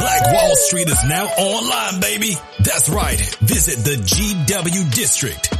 Black Wall Street is now online, baby. That's right. Visit the GW District.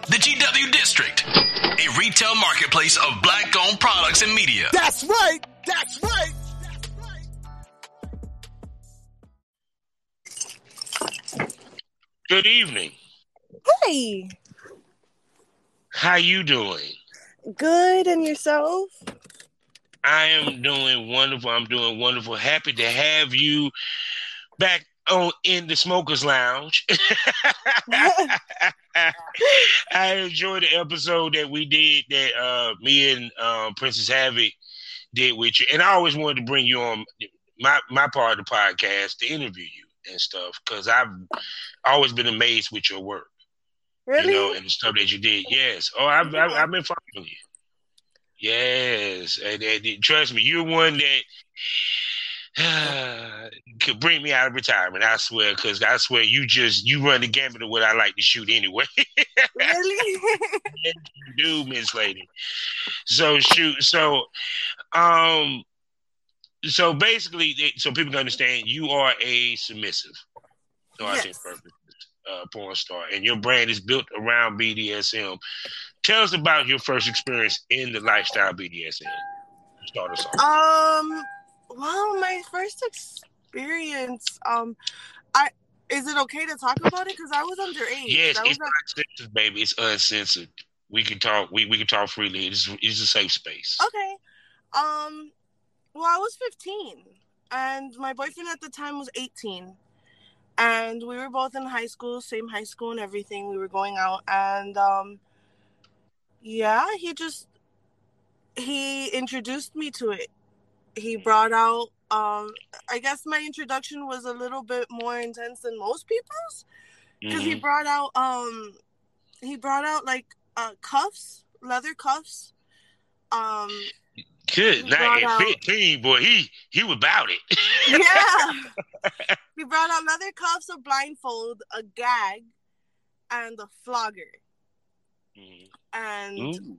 The GW District, a retail marketplace of black owned products and media. That's right. That's right. That's right. Good evening. Hey, How you doing? good and yourself? I am doing wonderful. I'm doing wonderful. Happy to have you back on in the smokers lounge. I enjoyed the episode that we did that uh me and um Princess Havoc did with you. And I always wanted to bring you on my my part of the podcast to interview you and stuff because I've always been amazed with your work. Really? you know, and the stuff that you did. Yes. Oh, I've, I've, I've been following you. Yes. And, and, and trust me, you're one that could bring me out of retirement. I swear, because I swear you just you run the gamut of what I like to shoot anyway. really? you do, Miss Lady. So shoot. So, um, so basically, so people can understand, you are a submissive. So I think perfect uh, porn star, and your brand is built around BDSM. Tell us about your first experience in the lifestyle BDSM. Start us off. um. Well, my first experience. Um, I is it okay to talk about it? Because I was underage. yes, was it's at- uncensored, baby. It's uncensored. We can talk. We, we can talk freely. It's, it's a safe space. okay. Um. Well, I was 15, and my boyfriend at the time was 18, and we were both in high school, same high school and everything. We were going out, and um, yeah, he just he introduced me to it. He brought out. Um, I guess my introduction was a little bit more intense than most people's because he Mhm. brought out um he brought out like uh cuffs leather cuffs um Good he night. out- 15, boy, he he was about it. yeah he brought out leather cuffs a blindfold a gag and a flogger Mhm. and Ooh.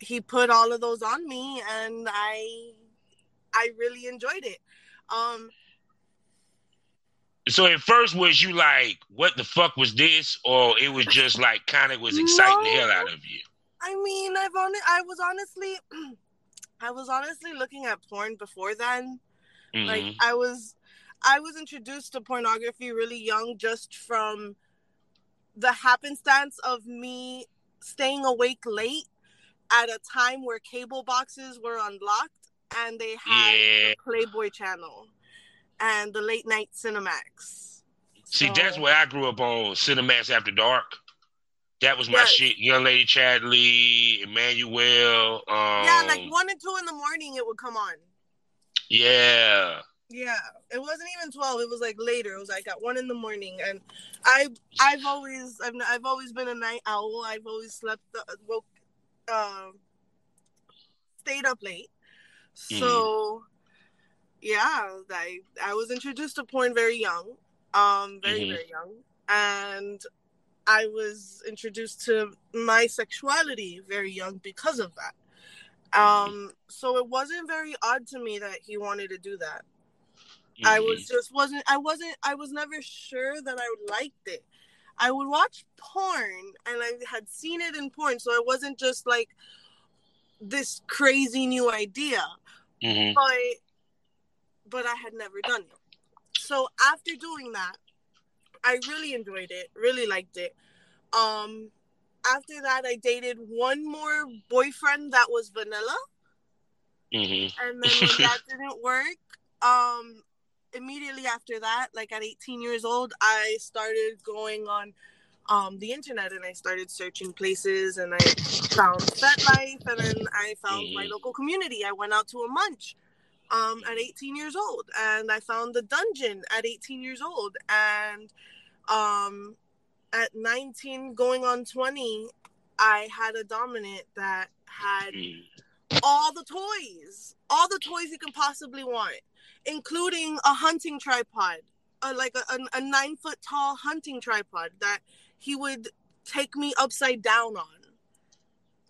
he put all of those on me and i i really enjoyed it um So at first, was you like, "What the fuck was this?" Or it was just like kind of was exciting the hell out of you. I mean, I've on I was honestly, I was honestly looking at porn before then. Like Mhm. I was, I was introduced to pornography really young, just from the happenstance of me staying awake late at a time where cable boxes were unlocked and they had Yeah. the Playboy Channel and the late night Cinemax. See, So- that's where I grew up on Cinemax After Dark. That was my Yes. shit. Young Lady Chatterley, Emmanuelle. Um, yeah, like one and two in the morning, it would come on. Yeah. Yeah, it wasn't even twelve. It was like later. It was like at one in the morning, and I, I've always, I've, I've always been a night owl. I've always slept, uh, woke, um, stayed up late. So, yeah, I, I was introduced to porn very young, um, very Mhm. very young, and I was introduced to my sexuality very young because of that. Um, so it wasn't very odd to me that he wanted to do that. I Mhm. was just wasn't I wasn't I was never sure that I liked it. I would watch porn and I had seen it in porn, so it wasn't just like this crazy new idea. Mhm. But but I had never done it. So after doing that, I really enjoyed it. Really liked it. Um, after that, I dated one more boyfriend that was vanilla. Mm-hmm. And then when that didn't work, um, immediately after that, like at 18 years old, I started going on um, the internet and I started searching places and I found FetLife and then I found my Mhm. local community. I went out to a munch um, at 18 years old and I found the dungeon at 18 years old and um, at 19 going on 20 I had a dominant that had Mm. all the toys, all the toys you can possibly want, including a hunting tripod, like a, a, a nine foot tall hunting tripod that he would take me upside down on.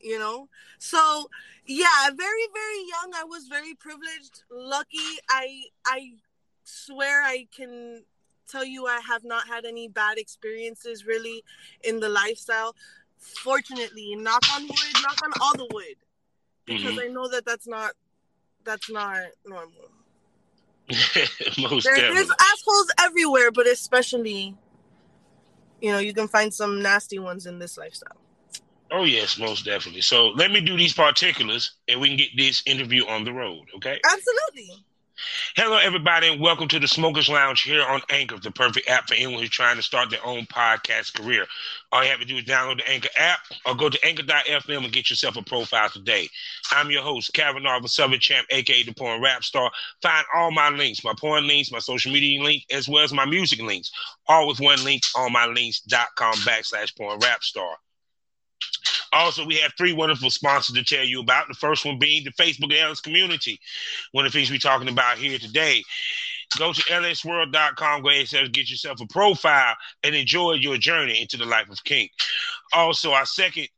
You know, so yeah, very very young. I was very privileged, lucky. I I swear I can tell you I have not had any bad experiences really in the lifestyle. Fortunately, knock on wood, knock on all the wood because Mhm. I know that that's not that's not normal. Most There, definitely. there's assholes everywhere, but especially, you know, you can find some nasty ones in this lifestyle. Oh yes, most definitely. So let me do these particulars, and we can get this interview on the road. Okay. Absolutely. Hello, everybody, and welcome to the Smokers Lounge here on Anchor, the perfect app for anyone who's trying to start their own podcast career. All you have to do is download the Anchor app or go to anchor.fm and get yourself a profile today. I'm your host, Kavanaugh, the Southern Champ, aka the Porn Rap Star. Find all my links, my porn links, my social media link, as well as my music links, all with one link on mylinks.com backslash porn rap star. Also, we have three wonderful sponsors to tell you about. The first one being the Facebook LS community. One of the things we're talking about here today. Go to lsworld.com, go ahead and get yourself a profile and enjoy your journey into the life of kink. Also, our second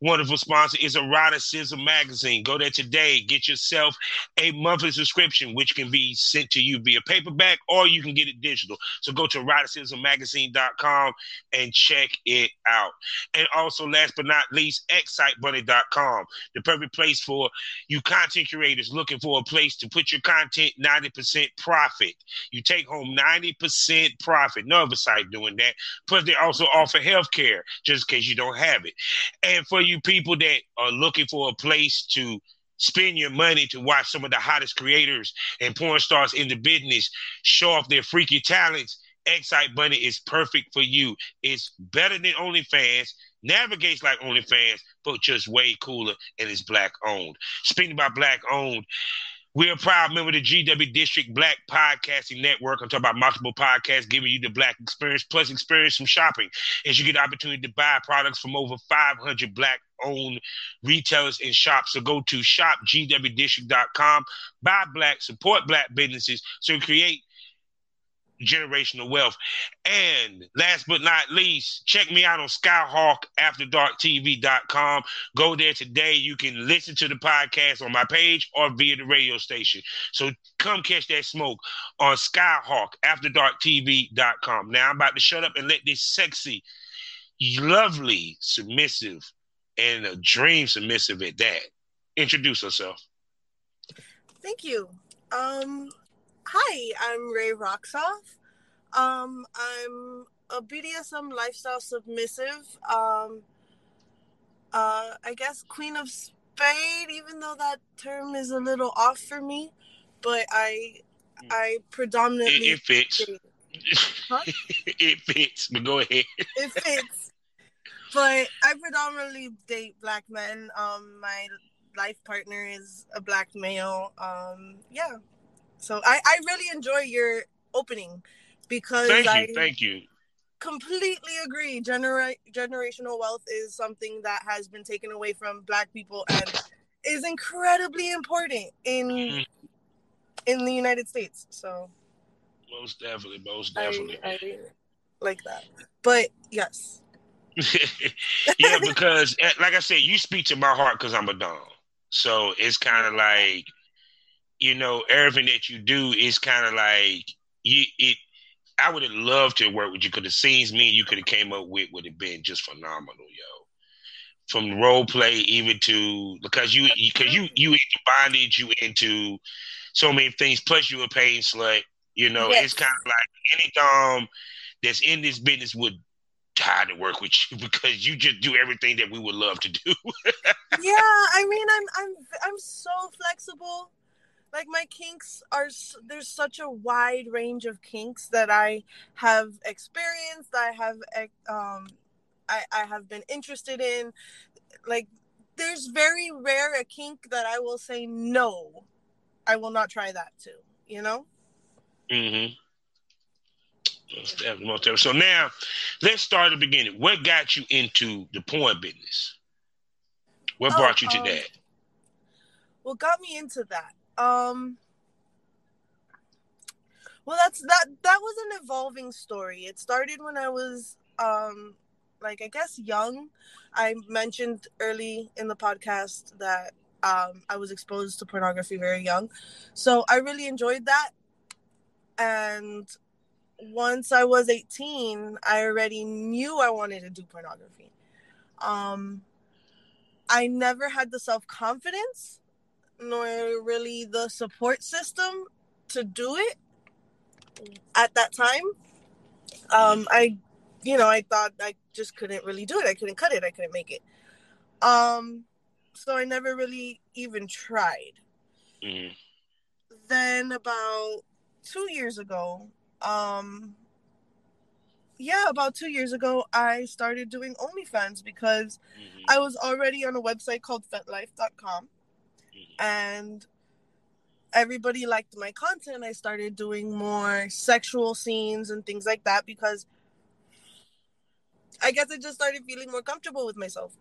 wonderful sponsor is Eroticism Magazine. Go there today, get yourself a monthly subscription, which can be sent to you via paperback or you can get it digital. So go to eroticismmagazine.com and check it out. And also, last but not least, excitebunny.com, the perfect place for you content creators looking for a place to put your content 90% profit. You take home 90% profit. No other site doing that. Plus, they also offer health care just in case you don't have it. And for you people that are looking for a place to spend your money to watch some of the hottest creators and porn stars in the business show off their freaky talents, Excite Bunny is perfect for you. It's better than OnlyFans, navigates like OnlyFans, but just way cooler and it's black owned. Speaking about black owned, we're a proud member of the GW District Black Podcasting Network. I'm talking about multiple podcasts giving you the black experience plus experience from shopping as you get the opportunity to buy products from over 500 black owned retailers and shops. So go to shopgwdistrict.com, buy black, support black businesses, so create generational wealth. And last but not least, check me out on skyhawkafterdarktv.com. Go there today. You can listen to the podcast on my page or via the radio station. So come catch that smoke on skyhawkafterdarktv.com. Now I'm about to shut up and let this sexy, lovely, submissive, and a dream submissive at that introduce herself. Thank you. Um, hi, I'm Ray Roxoff. Um, I'm a BDSM lifestyle submissive. Um, uh, I guess Queen of Spade, even though that term is a little off for me, but I, I predominantly It, it fits. Huh? it fits, but go ahead. it fits. But I predominantly date black men. Um, my life partner is a black male. Um, yeah. So I, I really enjoy your opening because Thank I you. Thank you. completely agree. Genera- generational wealth is something that has been taken away from black people and is incredibly important in Mhm. in the United States. So Most definitely. Most definitely. I like that. But yes. yeah, because eh, like I said, you speak to my heart because I'm a dom. So it's kind of like, you know, everything that you do is kind of like you. It. I would have loved to work with you because the scenes me and you could have came up with would have been just phenomenal, yo. From role play even to because you because you you into bondage, you into so many things. Plus, you a pain slut. You know, Yes. it's kind of like any dom that's in this business would die to work with you because you just do everything that we would love to do. yeah, I mean, I'm I'm I'm so flexible. Like my kinks are there's such a wide range of kinks that I have experienced. I have um, I I have been interested in. Like, there's very rare a kink that I will say no. I will not try that too. You know. Mm-hmm. So now, let's start at the beginning. What got you into the porn business? What oh, brought you to um, that? What got me into that? Um, well, that's that. That was an evolving story. It started when I was, um, like I guess young. I mentioned early in the podcast that um, I was exposed to pornography very young, so I really enjoyed that. And once I was 18, I already knew I wanted to do pornography. Um, I never had the self confidence nor really the support system to do it at that time. Um, I, you know, I thought I just couldn't really do it. I couldn't cut it. I couldn't make it. Um, so I never really even tried. Mm-hmm. Then about two years ago, um yeah, about two years ago, I started doing OnlyFans because mm-hmm. I was already on a website called FetLife.com. and everybody liked my content. I started doing more sexual scenes and things like that because I guess I just started feeling more comfortable with myself.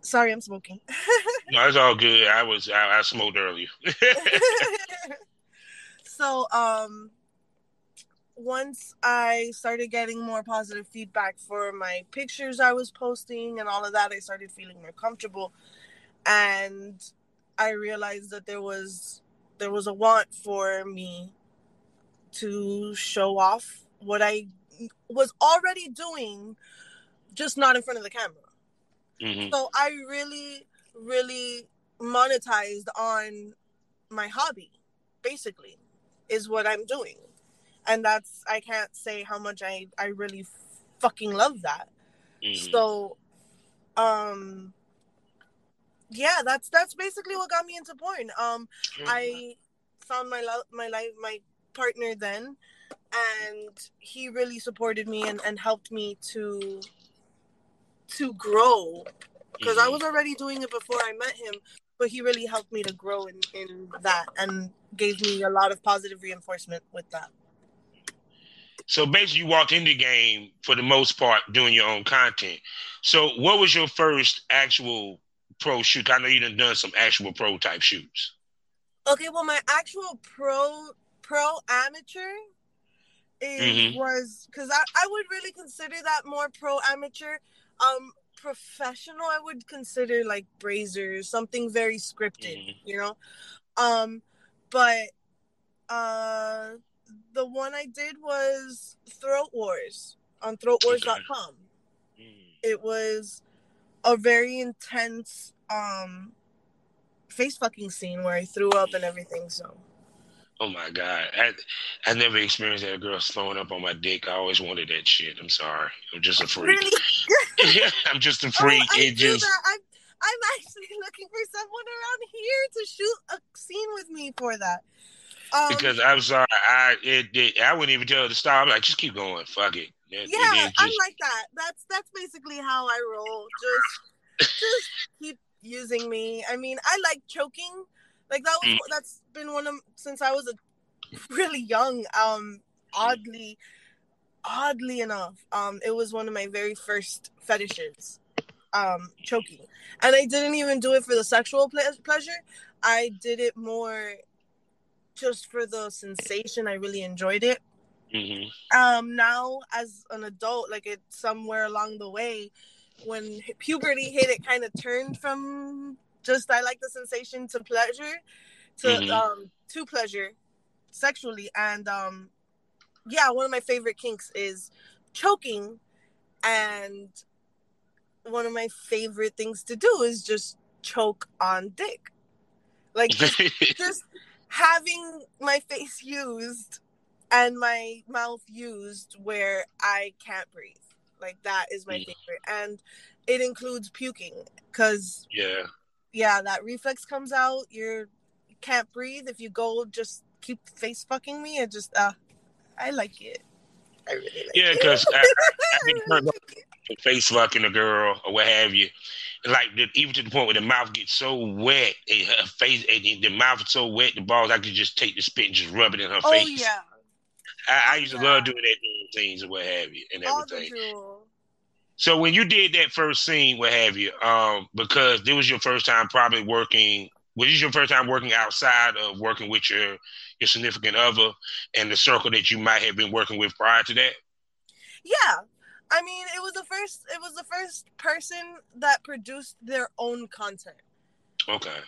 Sorry, I'm smoking. no, it's all good. I was I, I smoked earlier. so, um, once I started getting more positive feedback for my pictures I was posting and all of that, I started feeling more comfortable. And I realized that there was there was a want for me to show off what I was already doing, just not in front of the camera. Mm-hmm. So I really, really monetized on my hobby, basically, is what I'm doing and that's I can't say how much I I really fucking love that. Mm-hmm. So, um, yeah, that's that's basically what got me into porn. Um, mm-hmm. I found my love, my life, my partner then, and he really supported me and, and helped me to to grow because mm-hmm. I was already doing it before I met him, but he really helped me to grow in in that and gave me a lot of positive reinforcement with that. So basically, you walked in the game for the most part doing your own content. So, what was your first actual pro shoot? I know you done done some actual pro type shoots. Okay, well, my actual pro pro amateur is, mm-hmm. was because I, I would really consider that more pro amateur. Um, professional, I would consider like Brazzers, something very scripted, mm-hmm. you know. Um, but uh the one I did was Throat Wars on throatwars.com. Mm. It was a very intense um face fucking scene where I threw up and everything, so Oh my god. I I never experienced that girl throwing up on my dick. I always wanted that shit. I'm sorry. I'm just a freak. Really? I'm just a oh, freak. Oh, it just I'm, I'm actually looking for someone around here to shoot a scene with me for that. Um, because I'm sorry, I it, it, I wouldn't even tell her to stop. I'm like, just keep going, fuck it. Yeah, just... I'm like that. That's that's basically how I roll. Just just keep using me. I mean, I like choking. Like that was mm. that's been one of since I was a really young. Um, oddly, oddly enough, um, it was one of my very first fetishes. Um, choking, and I didn't even do it for the sexual ple- pleasure. I did it more just for the sensation. I really enjoyed it. Mm-hmm. Um, now as an adult, like it somewhere along the way, when puberty hit, it kind of turned from just I like the sensation to pleasure, to mm-hmm. um to pleasure, sexually, and um, yeah, one of my favorite kinks is choking, and one of my favorite things to do is just choke on dick, like just, just having my face used and my mouth used where I can't breathe. Like that is my Mm. favorite, and it includes puking because Yeah. yeah, that reflex comes out. You're you can't breathe if you go. Just keep face fucking me. It just uh, I like it. I really like Yeah, because I, I been I like on it. for face fucking a girl or what have you. Like the, even to the point where the mouth gets so wet, and her face, and the- mouth is so wet, the balls, I could just take the spit and just rub it in her Oh face. Oh yeah, I, I used to Yeah. love doing that things or what have you and everything. So when you did that first scene, what have you, um, because this was your first time probably working. Was this your first time working outside of working with your your significant other and the circle that you might have been working with prior to that? Yeah. I mean, it was the first. It was the first person that produced their own content. Okay.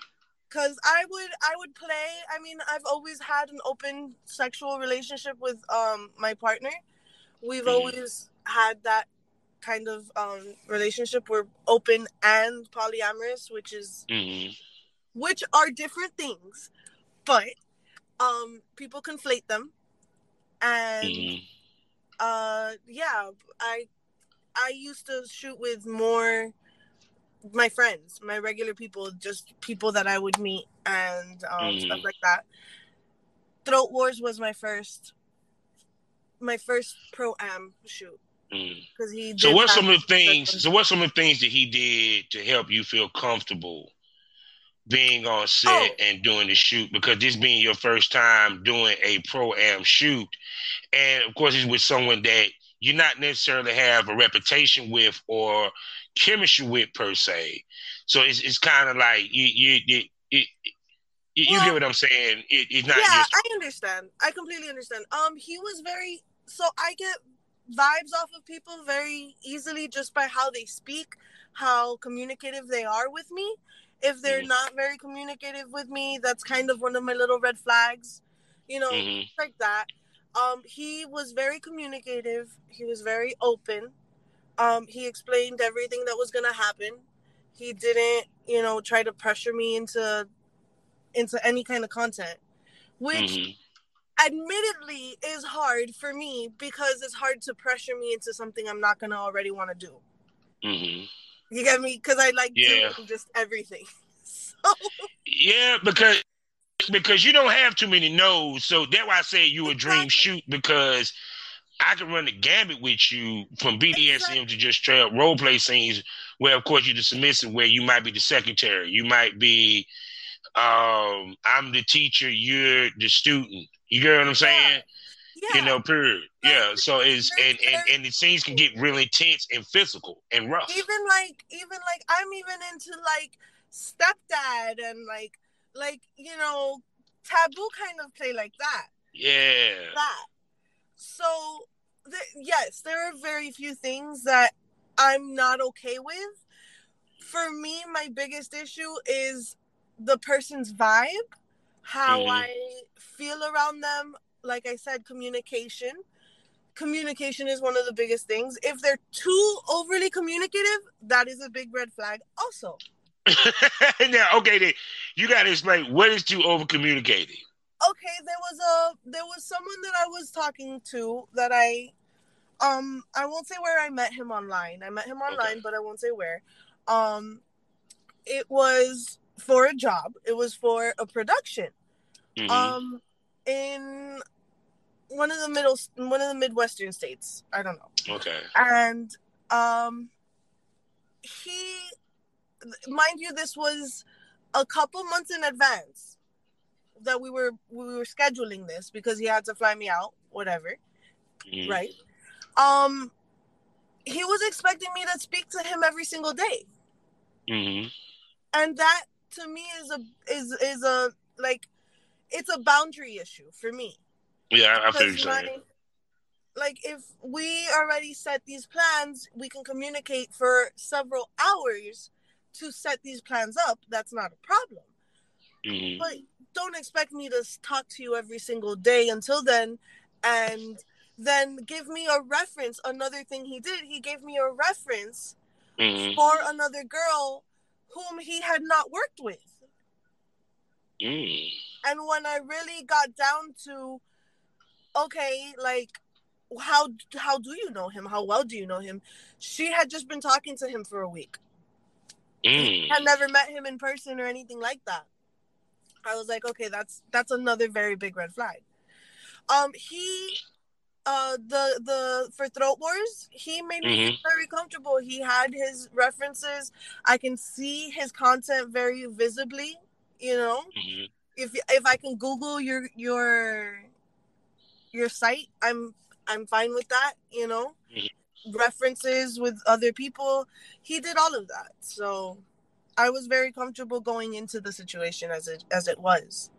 Cause I would, I would play. I mean, I've always had an open sexual relationship with um my partner. We've Mhm. always had that kind of um relationship. We're open and polyamorous, which is hmm which are different things, but um people conflate them, and hmm uh yeah i i used to shoot with more my friends my regular people just people that i would meet and um Mhm. stuff like that throat wars was my first my first pro am shoot because he So what some of the things? So what some of the things that he did to help you feel comfortable being on set Oh. and doing the shoot? Because this being your first time doing a pro am shoot, and of course it's with someone that you not necessarily have a reputation with or chemistry with per se. So it's it's kind of like you you you. you you, Well, get what I'm saying? It, it's not yeah just i understand i completely understand um he was very so i get vibes off of people very easily just by how they speak how communicative they are with me if they're Mhm. not very communicative with me that's kind of one of my little red flags you know Mhm. like that um he was very communicative he was very open um he explained everything that was going to happen he didn't you know try to pressure me into into any kind of content which Mhm. admittedly is hard for me because it's hard to pressure me into something I'm not gonna already want to do. Mm-hmm. You get me? Because I like Yeah. doing just everything. So Yeah, because because you don't have too many no's, so that's why I say you a dream shoot because I can run the gambit with you from BDSM Exactly. to just straight up role play scenes where of course you're the submissive, where you might be the secretary, you might be um I'm the teacher, you're the student. You get what I'm saying? yeah, You know, period. Like, Yeah. So it's and, and and the scenes can get really intense and physical and rough. even like even like I'm even into like stepdad and like like you know taboo kind of play like that. Yeah. that. So, th- yes, there are very few things that I'm not okay with. For me, my biggest issue is the person's vibe, how Mhm. I feel around them. Like I said, communication. Communication is one of the biggest things. If they're too overly communicative, that is a big red flag, also. now, okay, then you got to explain what is too over communicating. Okay there was a there was someone that i was talking to that i um i won't say where i met him online. I met him online Okay. but i won't say where. Um it was for a job. It was for a production. Mhm. um in one of the middle one of the midwestern states. I don't know. Okay. and um he mind you this was a couple months in advance that we were we were scheduling this because he had to fly me out whatever Mhm. right um he was expecting me to speak to him every single day Mhm. and that to me is a is is a like it's a boundary issue for me Yeah, I, feel you like if we already set these plans we can communicate for several hours to set these plans up that's not a problem Mhm. but don't expect me to talk to you every single day until then and then give me a reference another thing he did he gave me a reference Mhm. for another girl whom he had not worked with Mm. and when i really got down to okay, like how how do you know him? How well do you know him? She had just been talking to him for a week. Mm. Had never met him in person or anything like that. I was like, okay, that's that's another very big red flag. Um, he, uh, the the for Throat Wars, he made me very comfortable. He had his references. I can see his content very visibly. You know, Mhm. if if I can Google your your your site, I'm I'm fine with that. You know, Mhm. references with other people. He did all of that, so I was very comfortable going into the situation as it as it was.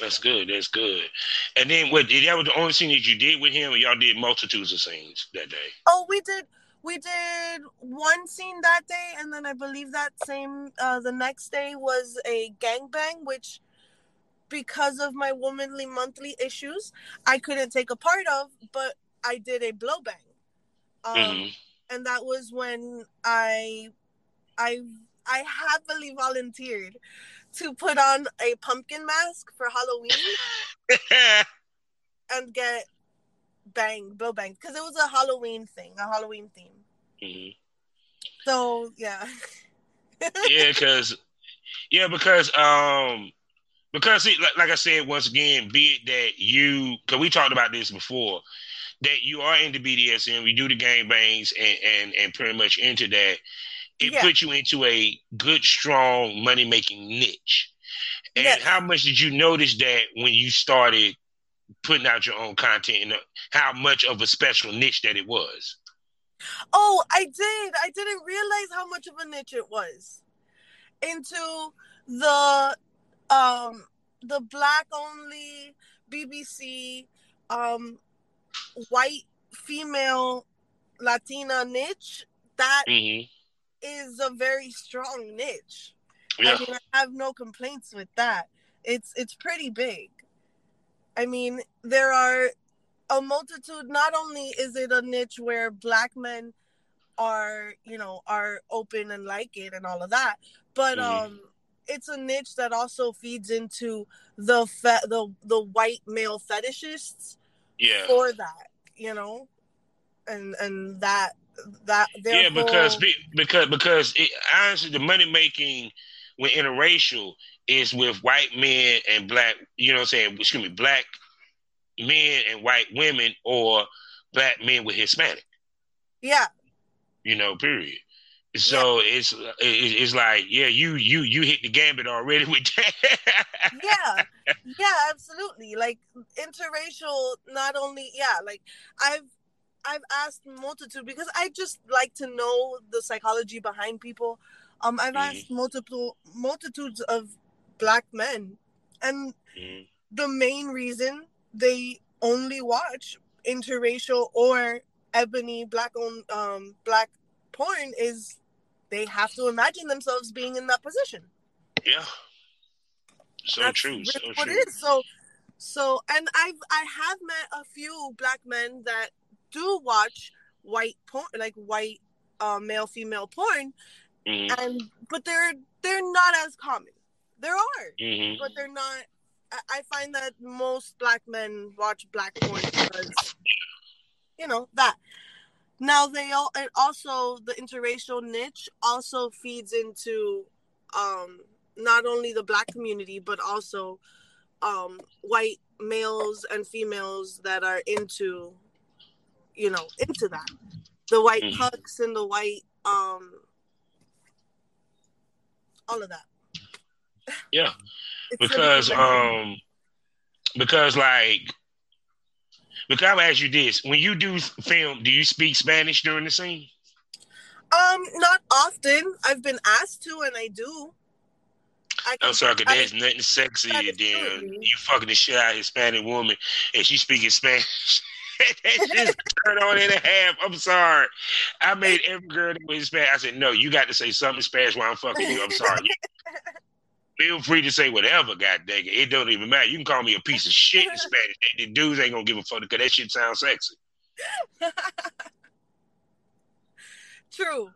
That's good. That's good. And then what? Did that was the only scene that you did with him, or y'all did multitudes of scenes that day? Oh, we did we did one scene that day, and then I believe that same uh, the next day was a gangbang, which because of my womanly monthly issues, I couldn't take a part of, but I did a blow bang. Um, Mhm. and that was when I I I happily volunteered to put on a pumpkin mask for Halloween and get bang bill bang because it was a Halloween thing, a Halloween theme. Mhm. So yeah, yeah, because yeah, because um, because it, like, like I said once again, be it that you, because we talked about this before, that you are into BDSM, we do the gang bangs, and and and pretty much into that, it Yeah. puts you into a good, strong money making niche. And Yes. how much did you notice that when you started putting out your own content, and uh, how much of a special niche that it was? Oh, I did. I didn't realize how much of a niche it was. Into the um the black only BBC um white female Latina niche that hmm is a very strong niche. Yeah. I mean, I have no complaints with that. It's it's pretty big. I mean, there are a multitude. Not only is it a niche where black men are, you know, are open and like it and all of that, but Mhm. um, it's a niche that also feeds into the fe- the the white male fetishists yeah. for that, you know, and and that that yeah, because because because it, honestly, the money making when interracial is with white men and black. You know, what I'm saying, excuse me, black men and white women, or black men with Hispanic. yeah You know, period. So it's it, it's like yeah, you you you hit the gambit already with that. yeah yeah absolutely like interracial not only yeah like i've i've asked multitude because i just like to know the psychology behind people um i've Mhm. asked multiple multitudes of black men and Mhm. the main reason they only watch interracial or ebony black on um black porn is they have to imagine themselves being in that position Yeah. So that's true. So what true. it is. So, so, and I've I have met a few black men that do watch white porn, like white uh, male female porn, Mhm. and but they're they're not as common. There are, Mhm. but they're not. I, I find that most black men watch black porn because you know that. Now they all and also the interracial niche also feeds into um not only the black community but also um white males and females that are into you know into that the white Mhm. cucks and the white um all of that Yeah. Because um because like because I'll ask you this: when you do film, do you speak Spanish during the scene? um not often i've been asked to and i do I I'm sorry, because there's nothing sexy than you fucking the shit out of Hispanic woman and she speaking Spanish. that shit's turned on in a half. I'm sorry. I made every girl that was Hispanic. I said, no, you got to say something Spanish while I'm fucking you. I'm sorry. Feel free to say whatever, god dang it. It don't even matter. You can call me a piece of shit in Spanish. The dudes ain't gonna give a fuck because that shit sounds sexy. true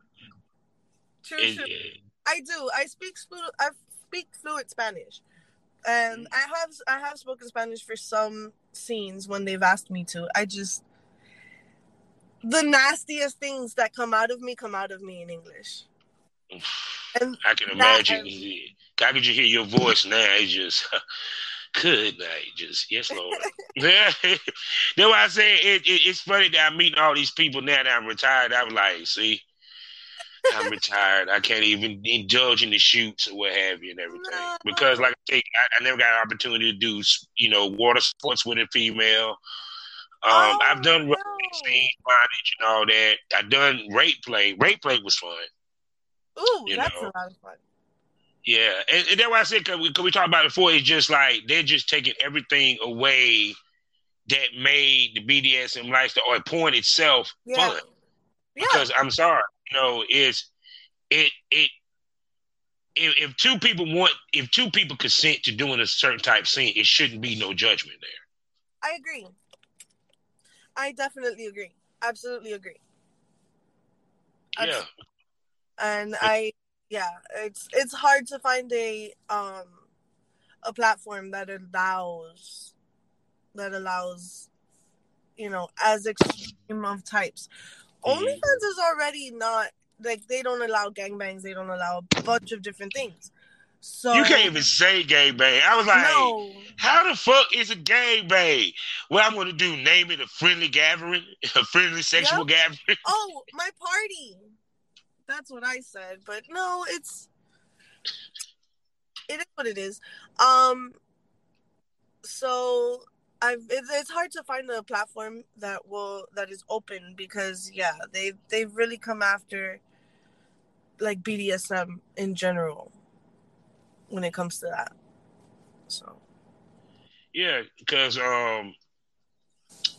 true It- true it- I do. I speak flu- I speak fluent Spanish. And mm. I have I have spoken Spanish for some scenes when they've asked me to. I just the nastiest things that come out of me come out of me in English. And I can imagine. I could you hear your voice now. It's just good night. Just yes, Lord. That's why I say it, it, It's funny that I'm meeting all these people now that I'm retired. I'm like, see, I'm retired. I can't even indulge in the shoots or what have you and everything because, like I say, I, I never got an opportunity to do you know water sports with a female. Um, oh, I've done no. scene bondage and all that. I've done rape play. Rape play was fun. Ooh, that's know? a lot of fun. Yeah, and, and that's why I said because we, cause we talked about it before. It's just like they're just taking everything away that made the BDSM lifestyle or porn itself yeah. fun. Yeah. Because I'm sorry, you know, is it it if, if two people want if two people consent to doing a certain type of scene, it shouldn't be no judgment there. I agree. I definitely agree. Absolutely agree. Yeah. And I yeah, it's it's hard to find a um a platform that allows that allows you know as extreme of types. OnlyFans is already not like they don't allow gangbangs, they don't allow a bunch of different things. So you can't even say gay bang. I was like, no. how the fuck is a gay bang? What I'm gonna do? Name it a friendly gathering, a friendly sexual yep. gathering. Oh, my party. That's what I said, but no, it's it is what it is. Um, so I've it's, it's hard to find a platform that will that is open because yeah, they they've really come after like BDSM in general when it comes to that. So yeah, because um,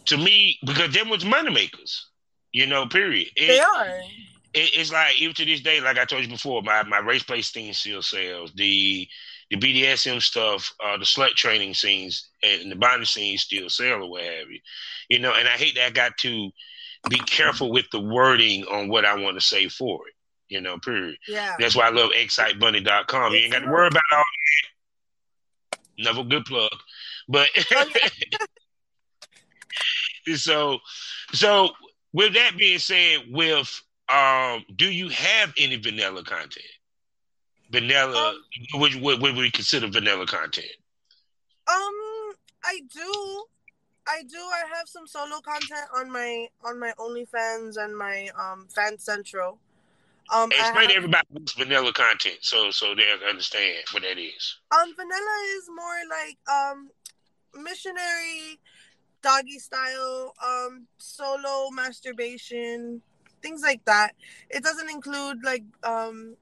to me, because them was money makers, you know. Period. It, they are. It, it's like even to this day, like I told you before, my my race play scene still sells. The the BDSM stuff, uh, the slut training scenes, and the bondage scenes still sell or what have you. You know, and I hate that I got to be careful with the wording on what I want to say for it you know, period. Yeah. That's why I love excitebunny.com. You ain't got to worry about all that. Another good plug. But oh, so so with that being said, with um, do you have any vanilla content? Vanilla um, what, what would we consider vanilla content? Um I do. I do. I have some solo content on my on my OnlyFans and my um FanCentro. Um, Explain have, to everybody what's vanilla content, so so they understand what that is. Um, vanilla is more like um, missionary, doggy style, um, solo masturbation, things like that. It doesn't include like um,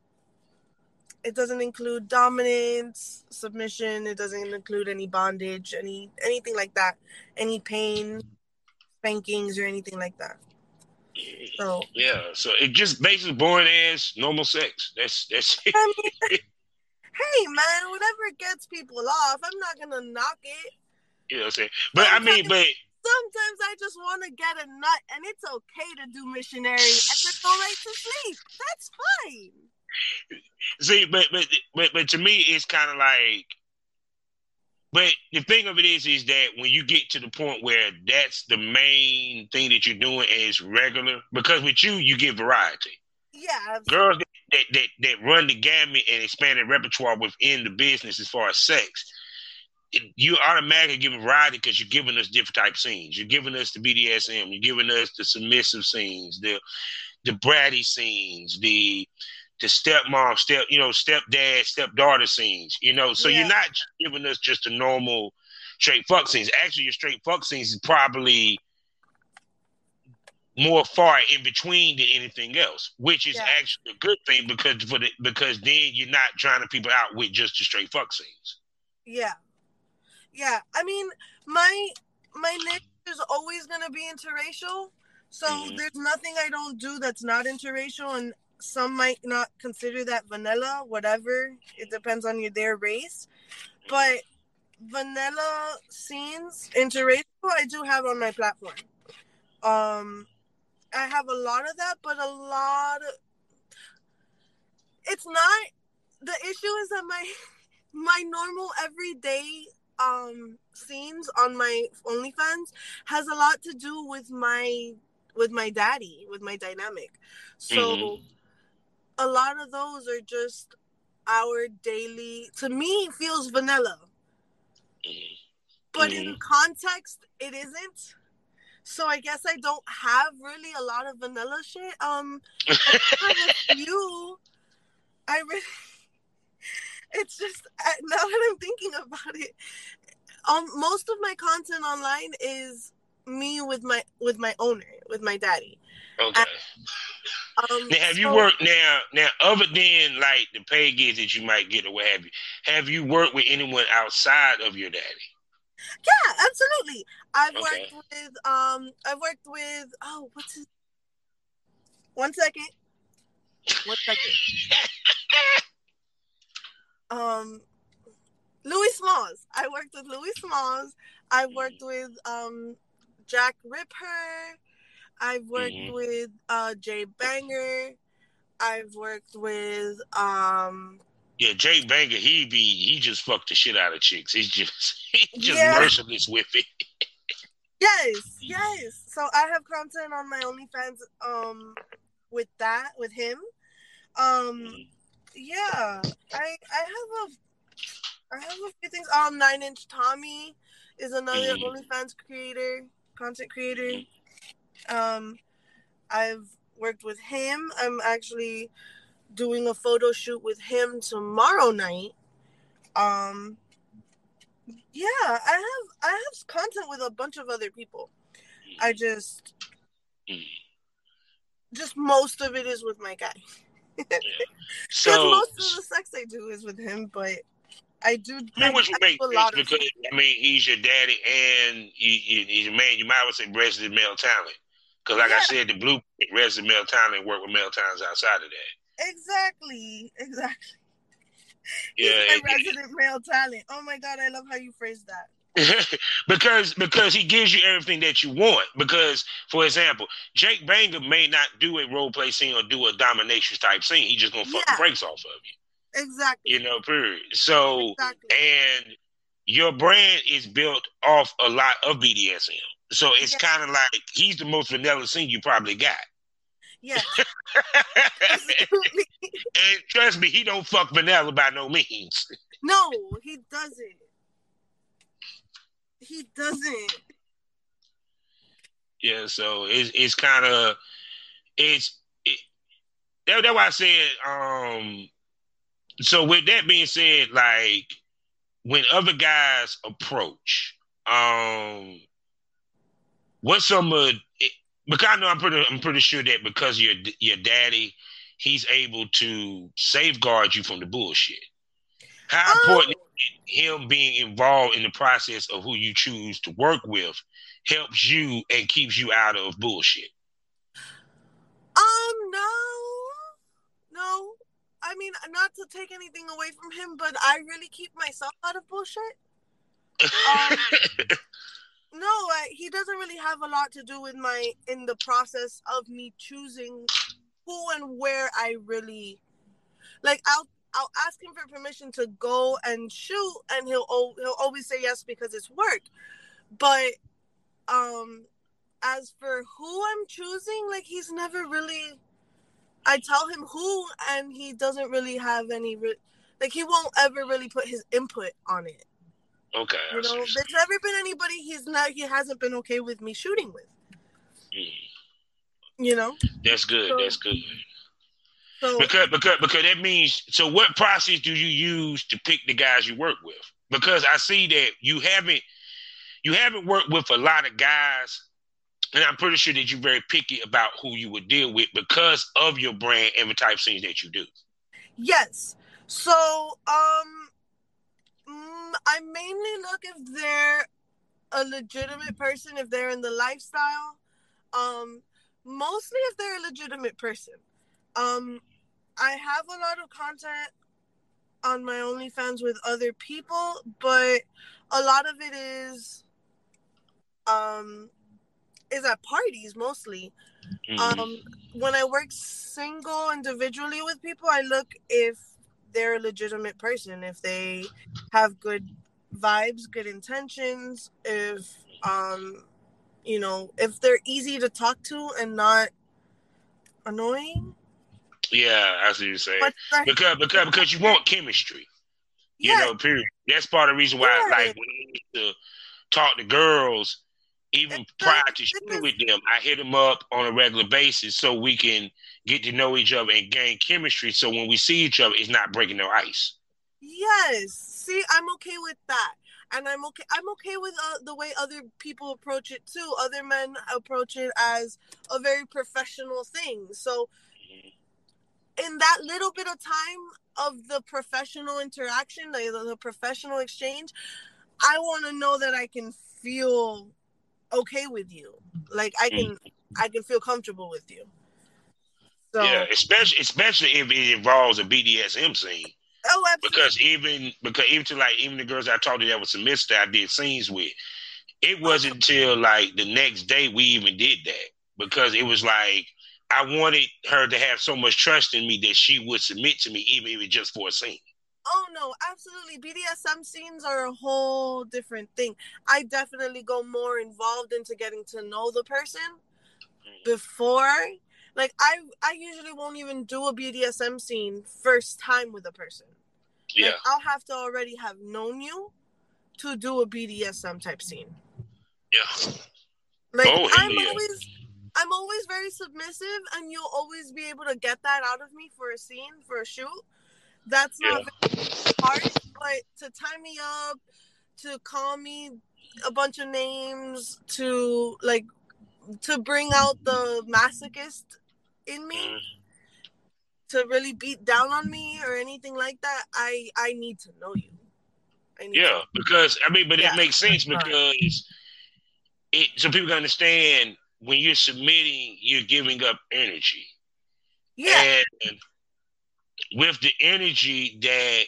it doesn't include dominance, submission. It doesn't include any bondage, any anything like that, any pain, spankings, or anything like that. So yeah, so it just basically boring ass normal sex. That's that's. It. I mean, hey man, whatever gets people off, I'm not gonna knock it. You know what I'm saying? But sometimes, I mean, but sometimes I just want to get a nut, and it's okay to do missionary and then go right to sleep. That's fine. See, but but but but to me, it's kind of like but the thing of it is, is that when you get to the point where that's the main thing that you're doing is regular, because with you, you get variety. Yeah. Girls that, that, that run the gamut and expand their repertoire within the business as far as sex, you automatically give variety because you're giving us different type scenes. You're giving us the BDSM. You're giving us the submissive scenes, the the bratty scenes, the the stepmom, step, you know, stepdad, stepdaughter scenes, you know. So yeah. you're not giving us just a normal straight fuck scenes. Actually, your straight fuck scenes is probably more far in between than anything else, which is yeah. actually a good thing because for the because then you're not trying to people out with just the straight fuck scenes. Yeah, yeah. I mean, my my niche is always gonna be interracial. So mm-hmm. there's nothing I don't do that's not interracial, and some might not consider that vanilla, whatever. It depends on your their race. But vanilla scenes, interracial, I do have on my platform. Um I have a lot of that, but a lot of it's not the issue is that my my normal everyday um scenes on my OnlyFans has a lot to do with my with my daddy, with my dynamic. So Mhm. A lot of those are just our daily to me it feels vanilla. But in context it isn't. So I guess I don't have really a lot of vanilla shit. Um I have a few I really it's just now that I'm thinking about it, um, most of my content online is me with my with my owner, with my daddy. Okay. Um, Now, have you worked now? Now, other than like the pay gigs that you might get or what have you, have you worked with anyone outside of your daddy? Yeah, absolutely. I've Okay. worked with um, I've worked with oh, what's his? One second. One second. um, Louis Smalls. I worked with Louis Smalls. I've worked with um, Jack Ripper. I've worked Mhm. with uh, Jay Banger. I've worked with um, Yeah, Jay Banger, he be he just fucked the shit out of chicks. He's just he's just Yeah. merciless with it. Yes, yes. So I have content on my OnlyFans um with that with him. Um yeah. I I have a I have a few things. Um Nine Inch Tommy is another Mhm. OnlyFans creator, content creator. Um I've worked with him. I'm actually doing a photo shoot with him tomorrow night. Um yeah, I have I have content with a bunch of other people. I just just most of it is with my guy. Because So, most of the sex I do is with him, but I do. I mean, which would make a sense lot of because I mean he's your daddy and you, you, he's a man. You might as well say resident male talent because, like I said, the blue resident male talent work with male talents outside of that. exactly, exactly. Yeah, He's my resident male talent. Oh my god, I love how you phrased that. because because he gives you everything that you want. Because, for example, Jake Banger may not do a role play scene or do a dominatrix type scene. He just gonna fuck Yeah. the brakes off of you. Exactly. You know, period. So Exactly. and your brand is built off a lot of BDSM. So it's Yeah. kind of like he's the most vanilla scene you probably got. Yeah. and trust me, he don't fuck vanilla by no means. no, he doesn't. He doesn't. Yeah, so it's it's kind of it's it, that, that's why I said. Um, so with that being said, like when other guys approach, um, what's some of it, because I know I'm pretty I'm pretty sure that because your your daddy, he's able to safeguard you from the bullshit. How Oh. important is him being involved in the process of who you choose to work with helps you and keeps you out of bullshit. Um, no, no. I mean, not to take anything away from him, but I really keep myself out of bullshit. Um, No, he doesn't really have a lot to do with my in the process of me choosing who and where I really like. I'll I'll ask him for permission to go and shoot, and he'll he'll always say yes because it's work. But um, as for who I'm choosing, like he's never really. I tell him who, and he doesn't really have any. Re- like he won't ever really put his input on it. Okay. You know, there's never been anybody he's not he hasn't been okay with me shooting with. Mm, You know, That's good. So- That's good. so Because because because that means so what process do you use to pick the guys you work with? Because I see that you haven't you haven't worked with a lot of guys, and I'm pretty sure that you're very picky about who you would deal with because of your brand and the type of things that you do. yes. So um, mm, I mainly look if they're a legitimate person, if they're in the lifestyle. Um, mostly if they're a legitimate person. Um, I have a lot of content on my OnlyFans with other people, but a lot of it is um is at parties mostly. Mhm. Um when I work single individually with people, I look if they're a legitimate person, if they have good vibes, good intentions, if um you know, if they're easy to talk to and not annoying. Yeah, I see what you're saying. Because because because you want chemistry. You yeah, know, period. That's part of the reason why Yeah. like when I used to talk to girls, even prior to shooting with them, I hit them up on a regular basis so we can get to know each other and gain chemistry. So when we see each other, it's not breaking no ice. Yes. See, I'm okay with that. And I'm okay I'm okay with uh, the way other people approach it too. Other men approach it as a very professional thing. So in that little bit of time of the professional interaction, the, the professional exchange, I want to know that I can feel okay with you. Like I can mm. I can feel comfortable with you. So Yeah, especially especially if it involves a BDSM scene. oh absolutely. because even because even to like even the girls I talked to that was submissive that I did scenes with, it wasn't uh-huh. until like the next day we even did that because it was like I wanted her to have so much trust in me that she would submit to me even if it just for a scene. Oh no, absolutely. BDSM scenes are a whole different thing. I definitely go more involved into getting to know the person mm-hmm. before. Like I I usually won't even do a BDSM scene first time with a person. Yeah, Like I'll have to already have known you to do a BDSM type scene. yeah, Like Oh, I'm yeah. always I'm always very submissive and you'll always be able to get that out of me for a scene, for a shoot. That's not very hard, but to tie me up, to call me a bunch of names, to like to bring out the masochist in me, Mhm. to really beat down on me or anything like that, I I need to know you. I need yeah. Because I mean, but Yeah, it makes sense because it so people can understand when you're submitting, you're giving up energy. yeah, And with the energy that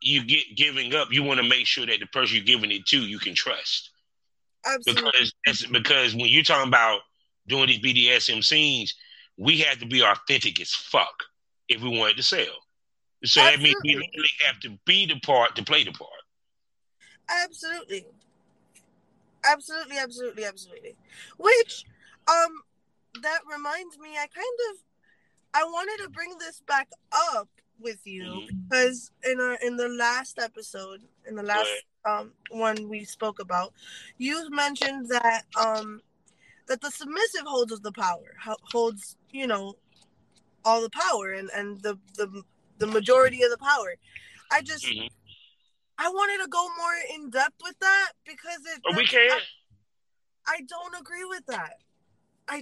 you get giving up, you want to make sure that the person you're giving it to you can trust. absolutely. Because because when you're talking about doing these BDSM scenes, we have to be authentic as fuck if we wanted to sell. So that means we Absolutely. literally have to be the part to play the part. Absolutely. Absolutely, absolutely, absolutely. Which, um, that reminds me, I kind of, I wanted to bring this back up with you Mhm. because in our in the last episode, in the last um one we spoke about, you mentioned that um that the submissive holds the power, holds you know all the power and and the the the majority of the power. I just Mhm. I wanted to go more in depth with that because it. But we can. I, I don't agree with that. I.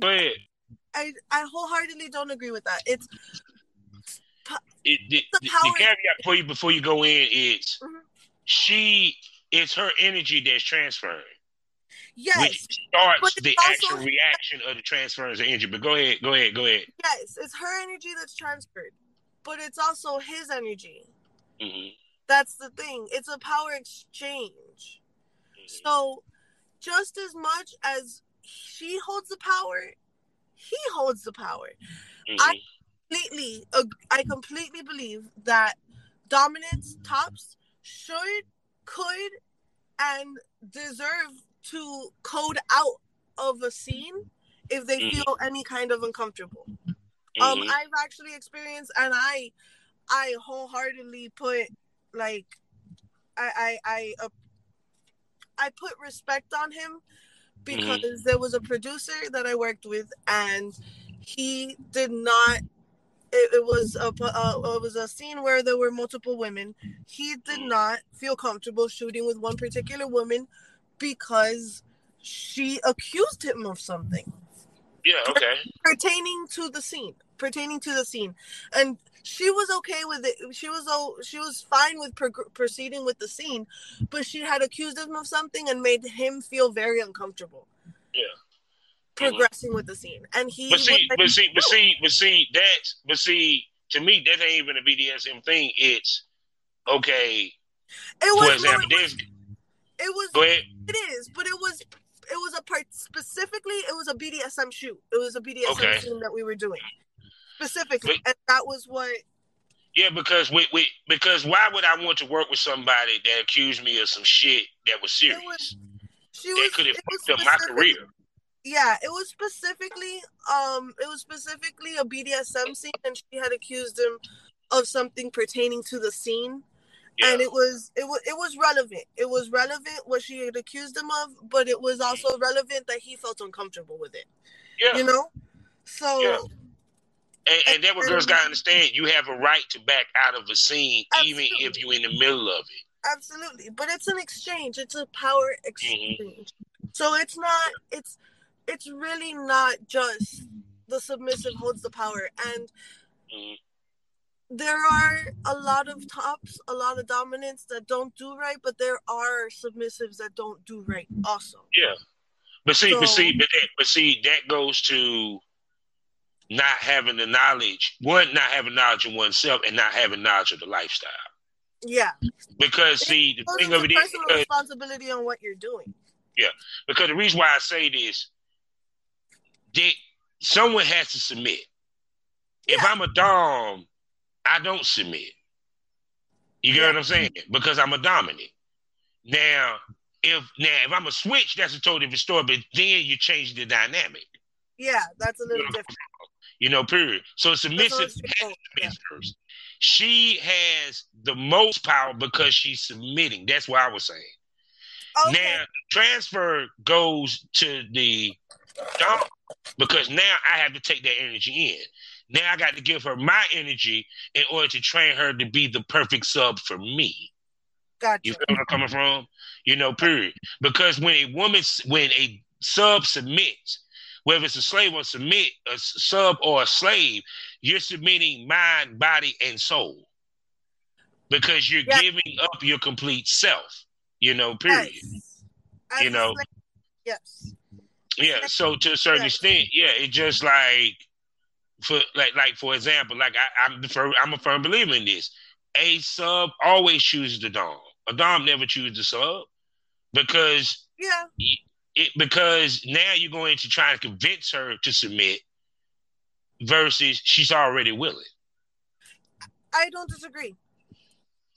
I I wholeheartedly don't agree with that. It's It, the, The the, caveat before you before you go in is Mhm. she it's her energy that's transferring. yes, which starts the also- actual reaction of the transference of energy. But go ahead, go ahead, go ahead. yes, it's her energy that's transferred, but it's also his energy. hmm That's the thing. It's a power exchange. So, just as much as she holds the power, he holds the power. I- completely I completely believe that dominance tops should could and deserve to code out of a scene if they Mhm. feel any kind of uncomfortable. Um Mhm. I've actually experienced and I I wholeheartedly put like I I I uh, I put respect on him because there was a producer that I worked with and he did not it, it was a uh, it was a scene where there were multiple women. He did not feel comfortable shooting with one particular woman because she accused him of something yeah, okay. pertaining to the scene pertaining to the scene and she was okay with it she was oh she was fine with prog- proceeding with the scene but she had accused him of something and made him feel very uncomfortable Yeah. Progressing with the scene and he But see, like, but see, but see, but see, that's but see, to me, that ain't even a BDSM thing. It's okay. it For was example, no, it was, it was go ahead. it is but it was it was a part specifically it was a bdsm shoot it was a bdsm Okay. scene that we were doing specifically But- and that was what Yeah, because we, we because why would I want to work with somebody that accused me of some shit that was serious? was- She that could have fucked up my career. Yeah, it was specifically um it was specifically a BDSM scene and she had accused him of something pertaining to the scene. Yeah. And it was it was it was relevant. It was relevant what she had accused him of, but it was also relevant that he felt uncomfortable with it. yeah. You know? So Yeah. And, and that what girls gotta understand. You have a right to back out of a scene, even if you're in the middle of it. absolutely. But it's an exchange. It's a power exchange. So it's not it's it's really not just the submissive holds the power and there are a lot of tops, a lot of dominants that don't do right, but there are submissives that don't do right also. Yeah. But see, but see, but, that, but see, that goes to not having the knowledge. One, not having knowledge of oneself, and not having knowledge of the lifestyle. Yeah. Because see, the thing of it is, personal responsibility on what you're doing. Yeah. Because the reason why I say this, that someone has to submit. If I'm a dom, I don't submit. You get Yeah. what I'm saying? Because I'm a dominant. Now, if now if I'm a switch, that's a totally different story. But then you change the dynamic. Yeah, that's a little different. You know, period. So submissive yeah. first. She has the most power because she's submitting. That's what I was saying. Okay. Now transfer goes to the dom because now I have to take that energy in. Now I got to give her my energy in order to train her to be the perfect sub for me. gotcha. You feel where I'm coming from? You know, period. Because when a woman, when a sub submits, whether it's a slave or submit, a sub or a slave, you're submitting mind, body, and soul. Because you're Yeah. giving up your complete self. You know, period. Yes. You know. Yes. Yeah. So to a certain extent, yeah, it just like for like like for example, like I, I'm the fir- I'm a firm believer in this. A sub always chooses the dom. A dom never chooses the sub because Yeah. it because now you're going to try to convince her to submit versus she's already willing. I don't disagree.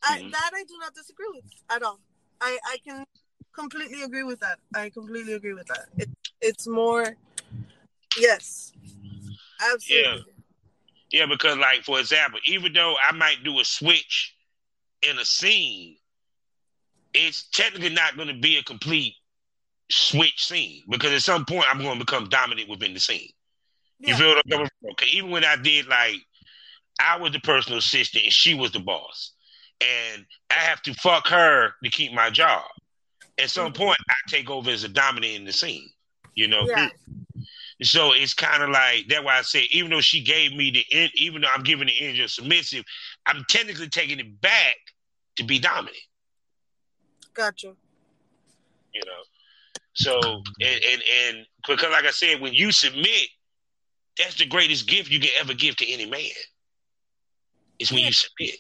I, Mhm. that I do not disagree with at all. I, I can completely agree with that. I completely agree with that. It's more, yes, absolutely. Yeah, yeah because like for example, even though I might do a switch in a scene, it's technically not going to be a complete switch scene because at some point I'm going to become dominant within the scene. You Yeah. feel what I'm coming from? Okay, even when I did like, I was the personal assistant and she was the boss, and I have to fuck her to keep my job. At some mm-hmm. point, I take over as a dominant in the scene. You know, Yeah. so it's kind of like that's why I say even though she gave me the en- even though I'm giving the energy of submissive, I'm technically taking it back to be dominant. Gotcha. You know, so and and, and because like I said, when you submit, that's the greatest gift you can ever give to any man. It's when Yeah. you submit.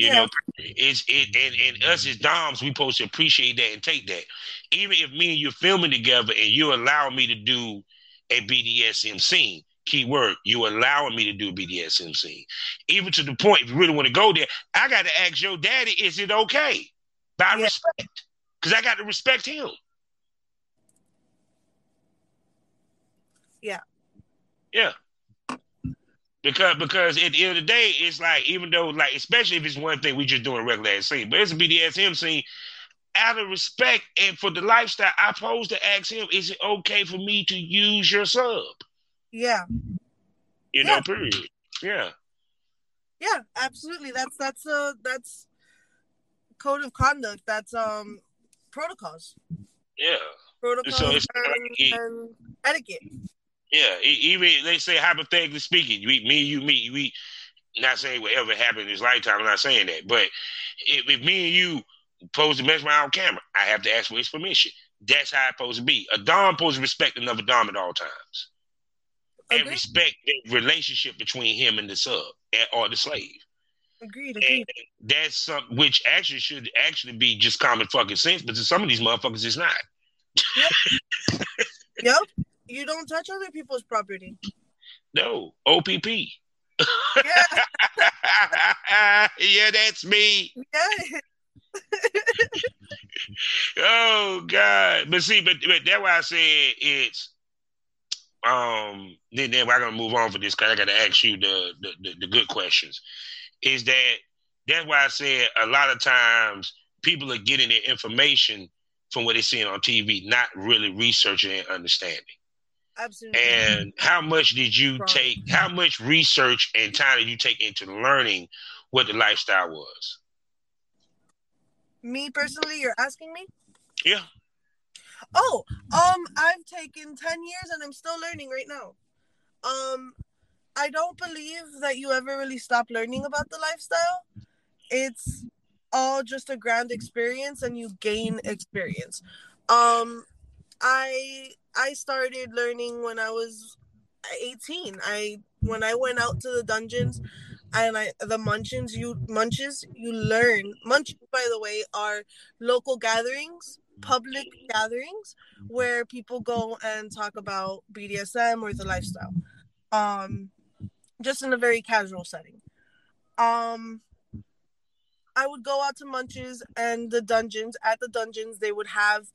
You Yeah. know, it's it and, and us as doms, we supposed to appreciate that and take that. Even if me and you're filming together and you allow me to do a BDSM scene, key word, you allowing me to do a BDSM scene. Even to the point, if you really want to go there, I got to ask your daddy, is it okay? By Yeah. respect. Because I got to respect him. Yeah. Yeah. Because because at the end of the day, it's like even though like especially if it's one thing we just doing a regular ass scene, but it's a BDSM scene. Out of respect and for the lifestyle, I pose to ask him, is it okay for me to use your sub? Yeah. You Yeah. know, period. Yeah. Yeah. Absolutely. That's that's uh that's code of conduct. That's um protocols. Yeah. Protocols it's and, like- and etiquette. Yeah, even they say hypothetically speaking, we, me, you, me, we. Not saying whatever happened in his lifetime. I'm not saying that, but if, if me and you supposed to mess around on camera, I have to ask for his permission. That's how it's supposed to be. A dom supposed to respect another dom at all times, and Agreed. respect the relationship between him and the sub or the slave. Agreed. And Agreed. that's something which actually should actually be just common fucking sense, but to some of these motherfuckers, it's not. Yep. You don't touch other people's property. No, OPP. Yeah. yeah, that's me. Yeah. oh God! But see, but, but that's why I said it's. Um. Then, then we're gonna move on for this because I got to ask you the, the the the good questions. Is that that's why I said a lot of times people are getting their information from what they're seeing on TV, not really researching and understanding. Absolutely. And how much did you take? How much research and time did you take into learning what the lifestyle was? Me personally, you're asking me? Yeah. Oh, um, I've taken 10 years and I'm still learning right now. Um, I don't believe that you ever really stop learning about the lifestyle. It's all just a grand experience and you gain experience. Um, I I started learning when I was 18. I when I went out to the dungeons and I the munchins you munches you learn. Munchins by the way are local gatherings public gatherings where people go and talk about BDSM or the lifestyle um just in a very casual setting. Um I would go out to munches and the dungeons. At the dungeons they would have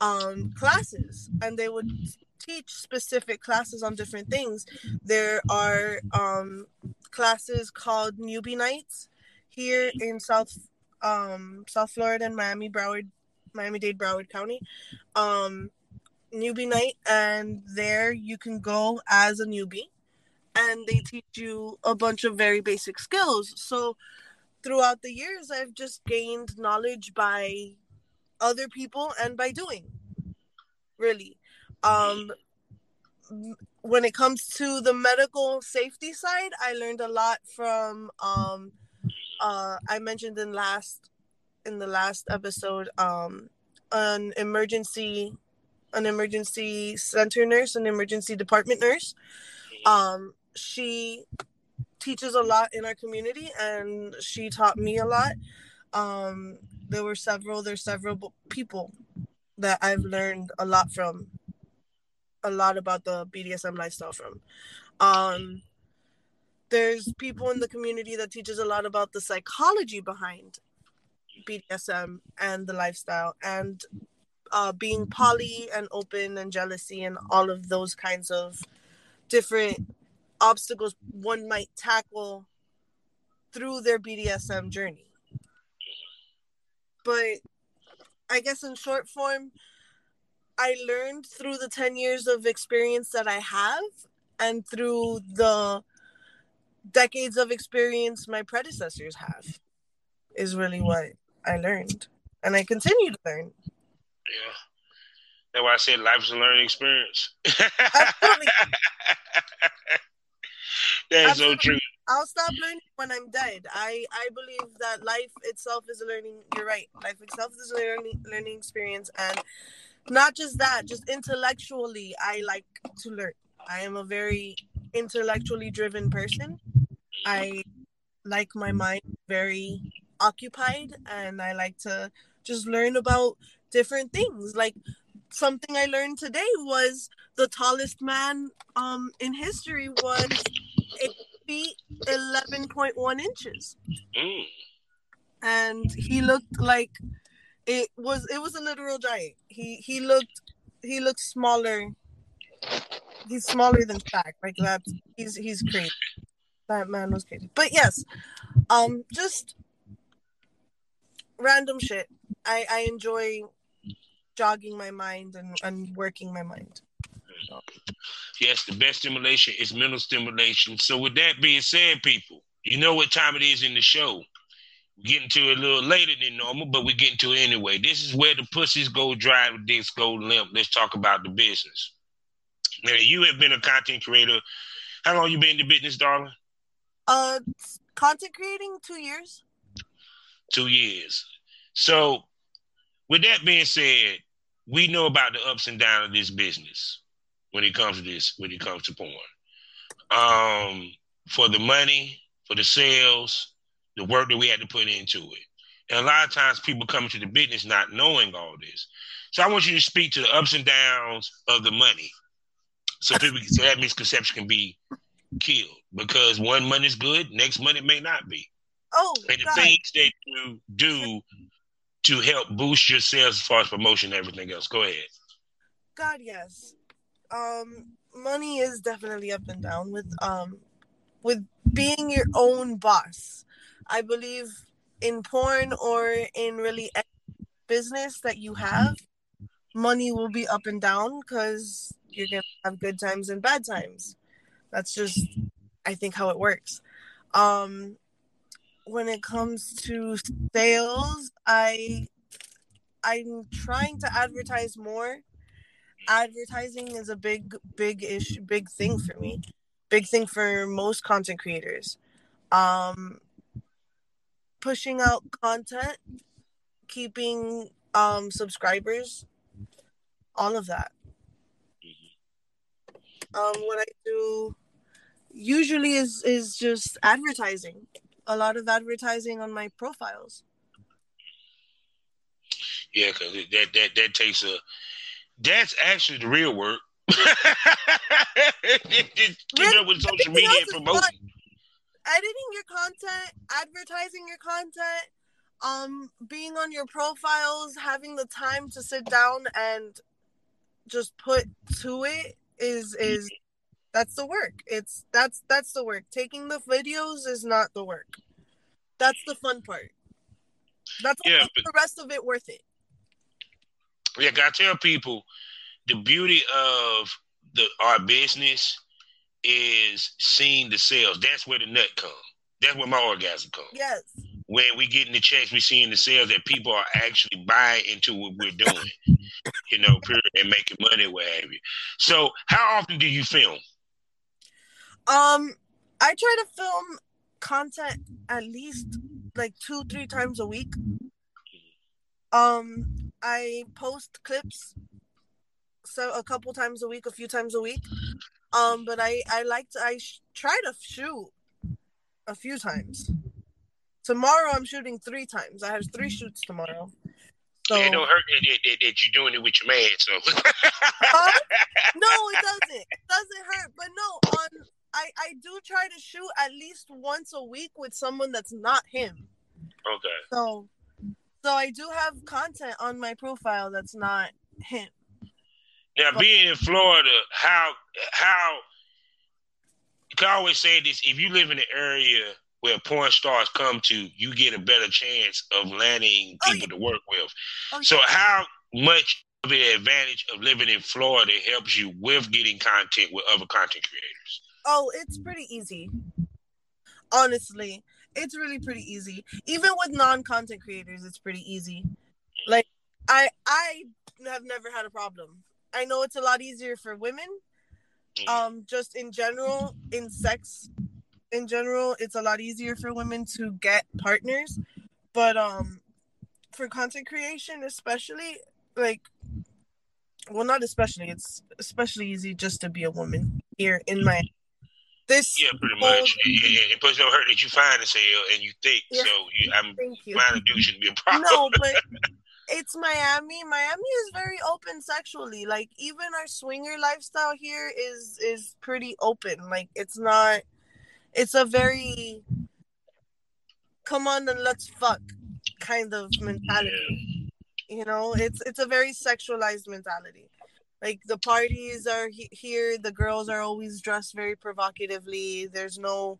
um classes and they would teach specific classes on different things. There are um classes called newbie nights here in south um south florida and miami broward miami dade broward county. Um newbie night and there you can go as a newbie and they teach you a bunch of very basic skills. So throughout the years i've just gained knowledge by other people and by doing really. Um when it comes to the medical safety side i learned a lot from um uh i mentioned in last in the last episode um an emergency an emergency center nurse an emergency department nurse. Um she teaches a lot in our community and she taught me a lot um there were several there's several people that I've learned a lot from a lot about the BDSM lifestyle from. Um there's people in the community that teaches a lot about the psychology behind BDSM and the lifestyle and uh, being poly and open and jealousy and all of those kinds of different obstacles one might tackle through their BDSM journey. But I guess in short form, I learned through the 10 years of experience that I have and through the decades of experience my predecessors have is really what I learned. And I continue to learn. Yeah. That's why I said life's a learning experience. Absolutely. That's Absolutely. so true. I'll stop learning when I'm dead. I I believe that life itself is a learning. You're right. Life itself is a learning learning experience, and not just that. Just intellectually, I like to learn. I am a very intellectually driven person. I like my mind very occupied, and I like to just learn about different things. Like something I learned today was the tallest man um in history was feet eleven point one inches, Mm. and he looked like it was it was a literal giant. He he looked he looked smaller. He's smaller than Shaq. Like that. He's he's crazy. That man was crazy. But yes, um, just random shit. I I enjoy jogging my mind and, and working my mind. Yes, the best stimulation is mental stimulation. So, with that being said, people, you know what time it is in the show. We're getting to it a little later than normal, but we're getting to it anyway. This is where the pussies go dry, the dicks go limp. Let's talk about the business. Now, you have been a content creator. How long you been in the business, darling? Uh, content creating two years. Two years. So, with that being said, we know about the ups and downs of this business when it comes to this, when it comes to porn. Um, for the money, for the sales, the work that we had to put into it. And a lot of times people come into the business not knowing all this. So I want you to speak to the ups and downs of the money. So people so that misconception can be killed because one money is good, next money may not be. Oh, and the God. things that you do to help boost your sales as far as promotion and everything else. Go ahead. God, yes. Um, money is definitely up and down with um, with being your own boss. I believe in porn or in really any business that you have, money will be up and down because you're gonna have good times and bad times. That's just, I think, how it works. Um, when it comes to sales, I I'm trying to advertise more advertising is a big big issue big thing for me. Big thing for most content creators. Um pushing out content keeping um subscribers all of that. Um what i do usually is is just advertising. A lot of advertising on my profiles. Yeah, because that that that takes a. That's actually the real work. Keeping up with social media and promoting. editing your content, advertising your content, um, being on your profiles, having the time to sit down and just put to it is is that's the work. It's that's that's the work. Taking the videos is not the work. That's the fun part. That's Yeah, but- the rest of it worth it. Yeah, I tell people the beauty of the our business is seeing the sales. That's where the nut comes. That's where my orgasm comes. Yes. When we get in the checks, we seeing the sales that people are actually buying into what we're doing. you know, period, and making money, what have you. So, how often do you film? Um, I try to film content at least like two, three times a week. Um, I post clips so a couple times a week, a few times a week. Um, but I I like to I sh- try to shoot a few times. Tomorrow I'm shooting three times. I have three shoots tomorrow. So it don't hurt that, you're doing it with your man. So, Huh? no, it doesn't. It doesn't hurt. But no, on I I do try to shoot at least once a week with someone that's not him. okay. So so I do have content on my profile that's not him. Now, being in Florida, how how you can always say this: if you live in an area where porn stars come to, you get a better chance of landing Oh, people to work with. Oh, So, how much of the advantage of living in Florida helps you with getting content with other content creators? Oh, it's pretty easy. Honestly, it's really pretty easy. Even with non-content creators, it's pretty easy. Like I I have never had a problem. I know it's a lot easier for women. Mm. Um just in general, in sex in general, it's a lot easier for women to get partners. But um for content creation especially like well not especially it's especially easy just to be a woman here in my this Yeah, pretty much. Plus, it don't hurt that you fine as hell and you thick. Yeah. So, you, I'm Thank you. finding a dude shouldn't be a problem. No, but it's Miami. Miami is very open sexually. Like even our swinger lifestyle here is is pretty open. Like it's not it's a very come on and let's fuck kind of mentality. You know, it's it's a very sexualized mentality. Like the parties are he- here, the girls are always dressed very provocatively. There's no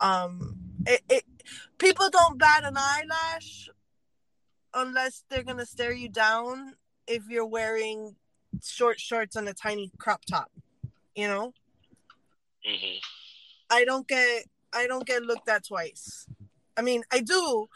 um it, it people don't bat an eyelash unless they're gonna stare you down if you're wearing short shorts and a tiny crop top. You know, hmm I don't get I don't get looked at twice. I mean, I do,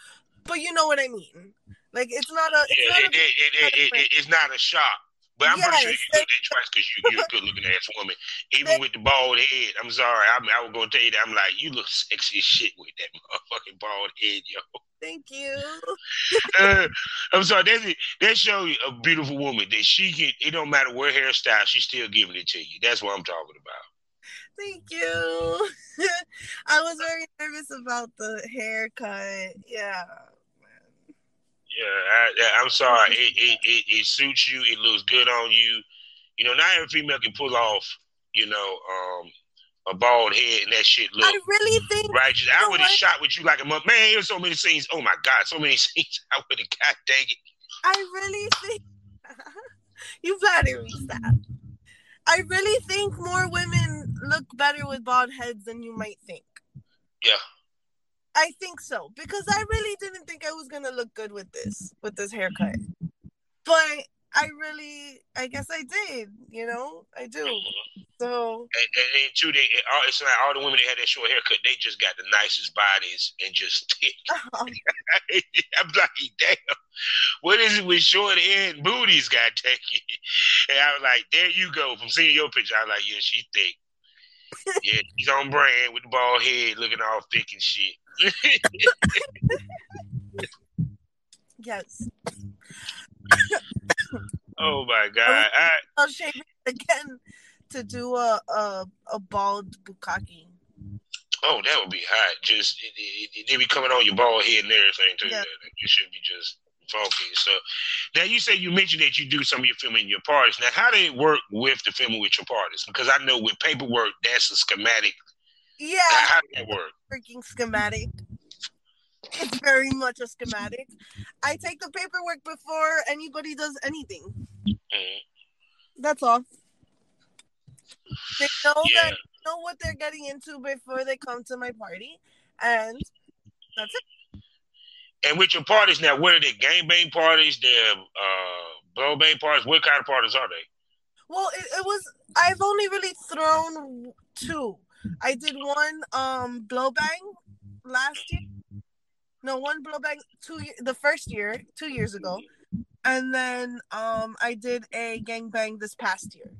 but you know what I mean. Like it's not a. It's Yeah, not it, it, it, it, it, it's not a shock. But I'm pretty sure Yes. you looked at twice because you, you're a good looking ass woman. Even with the bald head, I'm sorry. I, I was going to tell you that. I'm like, you look sexy as shit with that motherfucking bald head, yo. thank you. Uh, I'm sorry. That's it. That show you a beautiful woman that she can, it don't matter what hairstyle, she's still giving it to you. That's what I'm talking about. Thank you. I was very nervous about the haircut. Yeah. Yeah, I, I'm sorry. It, it, it, it suits you. It looks good on you. You know, not every female can pull off, you know, um, a bald head and that shit look I really think righteous. I would have shot with you like a month. Man, there's so many scenes. Oh my god, so many scenes. I would have. God dang it. I really think you flatter me, stop. I really think more women look better with bald heads than you might think. Yeah. I think so because I really didn't think I was gonna look good with this with this haircut, but I really, I guess I did. You know, I do. So And, and, and two, they all, it's like all the women that had that short haircut, they just got the nicest bodies and just thick. I'm like, damn, what is it with short hair and booties, got taken? And I was like, there you go. From seeing your picture, I was like, yeah, she thick. Yeah, he's on brand with the bald head, looking all thick and shit. yes, oh my god! I, again to do a a, a bald bukkake. oh, that would be hot. Just it, it, it, they be coming on your bald head and everything too. Yeah. It should be just funky. So now you say you mentioned that you do some of your filming in your parties. Now, how did it work with the filming with your parties? Because I know with paperwork, that's a schematic. Yeah, How did that work? freaking schematic. It's very much a schematic. I take the paperwork before anybody does anything. Mhm. That's all. They know Yeah. that know what they're getting into before they come to my party, and that's it. And with your parties now, what are they? Gangbang parties? They're uh, blow bang parties? What kind of parties are they? Well, it, it was. I've only really thrown two. I did one um blow bang last year. No, one blow bang two the first year, two years ago, and then um I did a gang bang this past year.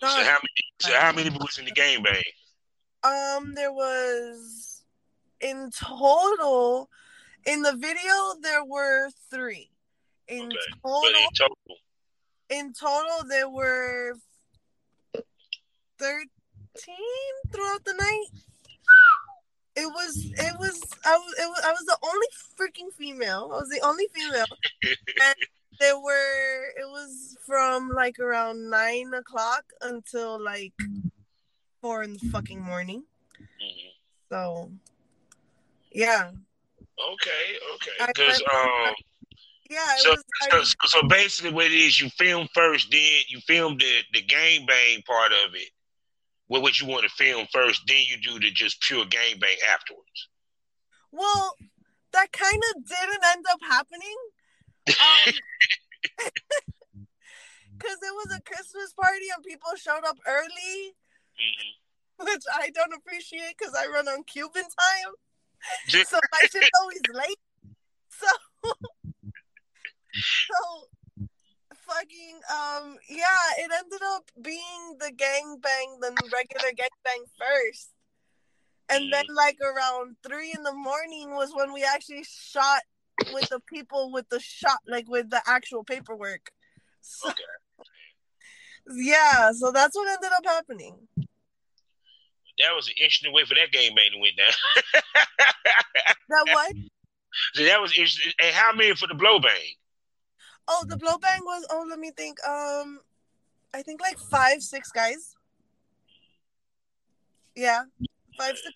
So how many? So how many was in the gangbang? Um, there was in total in the video there were three. In Okay. total, in total, in total there were 13 throughout the night it was it was I was it was I was the only freaking female. I was the only female. and there were it was from like around nine o'clock until like four in the fucking morning. Mhm. So yeah. Okay, okay. Because um, Yeah, so, so so basically, what it is, you film first, then you film the the gang bang part of it. What what you want to film first, then you do the just pure gang bang afterwards. well that kind of didn't end up happening. Um, Cause it was a Christmas party and people showed up early, Mhm. which I don't appreciate because I run on Cuban time. So my shit's always late. So, so fucking um yeah, it ended up being the gangbang, the regular gangbang first, and then like around three in the morning was when we actually shot with the people with the shot, like with the actual paperwork. So, Okay. Yeah, so that's what ended up happening. That was an interesting way for that game bang to went down. That what? so that was interesting. And how many for the blow bang? Oh, the blow bang was. Oh, let me think. Um, I think like five, six guys. Yeah, five, six.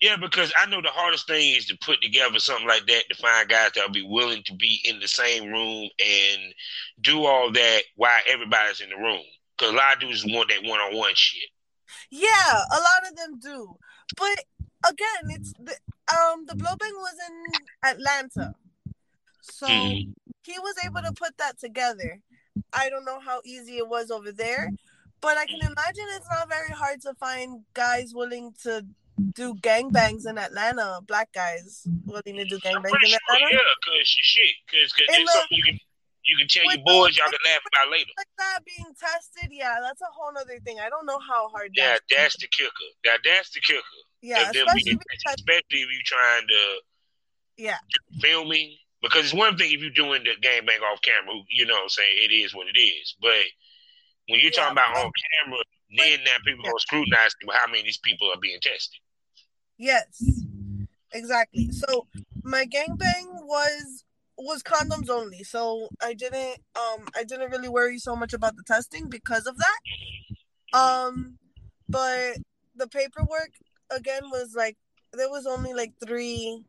Yeah, because I know the hardest thing is to put together something like that to find guys that'll be willing to be in the same room and do all that while everybody's in the room. Because a lot of dudes want that one on one shit. Yeah, a lot of them do. But again, it's the um the blow bang was in Atlanta, so Mhm. he was able to put that together. I don't know how easy it was over there, but I can imagine it's not very hard to find guys willing to do gangbangs in Atlanta. Black guys willing to do gangbangs in Atlanta. yeah, because shit, because In it's the- something you can you can tell with your boys y'all can laugh about later. Like that being tested, yeah, that's a whole other thing. I don't know how hard. Yeah, that- that's the kicker. Now that's the kicker. yeah, especially because especially if you're trying to yeah, filming because it's one thing if you're doing the game bang off camera, you know what I'm saying, it is what it is. But when you're talking Yeah, about on camera, then now people yeah. gonna scrutinize how many of these people are being tested. Yes, exactly. So my gangbang was was condoms only. So I didn't um I didn't really worry so much about the testing because of that. Um but the paperwork again was like there was only like three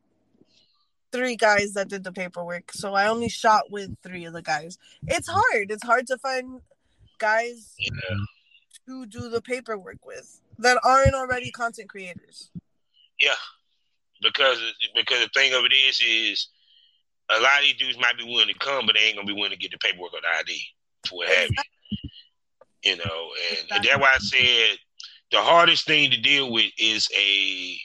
three guys that did the paperwork so i only shot with three of the guys it's hard it's hard to find guys Yeah. to do the paperwork with that aren't already content creators Yeah, because because the thing of it is is a lot of these dudes might be willing to come, but they ain't gonna be willing to get the paperwork or the ID for what have you. You know, and, and that's why I said the hardest thing to deal with is a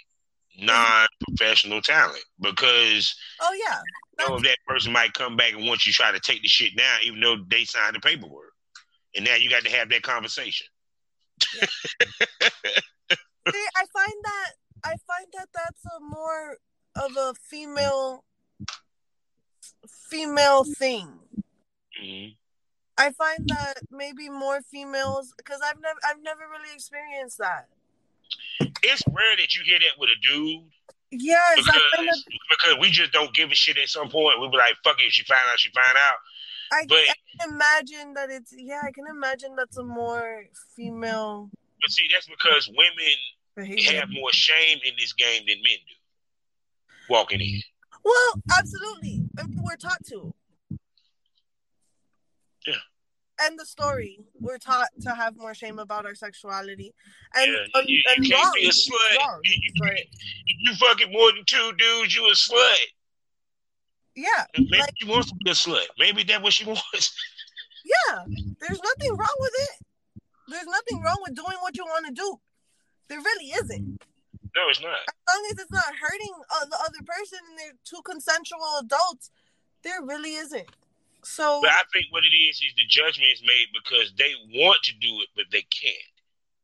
non-professional talent because oh yeah you know if that person might come back and want you to try to take the shit down, even though they signed the paperwork, and now you got to have that conversation. See, I find that I find that that's a more of a female female thing. Mhm. I find that maybe more females because I've never I've never really experienced that. It's rare that you hear that with a dude. Yes, because, because we just don't give a shit at some point. We'll be like, fuck it, if she find out, she find out. I, but- I can imagine that it's yeah, I can imagine that's a more female But see, that's because women have more shame in this game than men do. Walking in. Well, absolutely. We're taught to. Yeah. And the story, we're taught to have more shame about our sexuality, and Yeah, and, you- you and can't wrong, be a slut. wrong, You- you- you fucking more than two dudes, you a slut. yeah, Maybe like she wants to be a slut. Maybe that's what she wants. yeah, there's nothing wrong with it. There's nothing wrong with doing what you want to do. There really isn't. No, it's not. As long as it's not hurting uh, the other person and they're two consensual adults, there really isn't. So But I think what it is is the judgment is made because they want to do it, but they can't.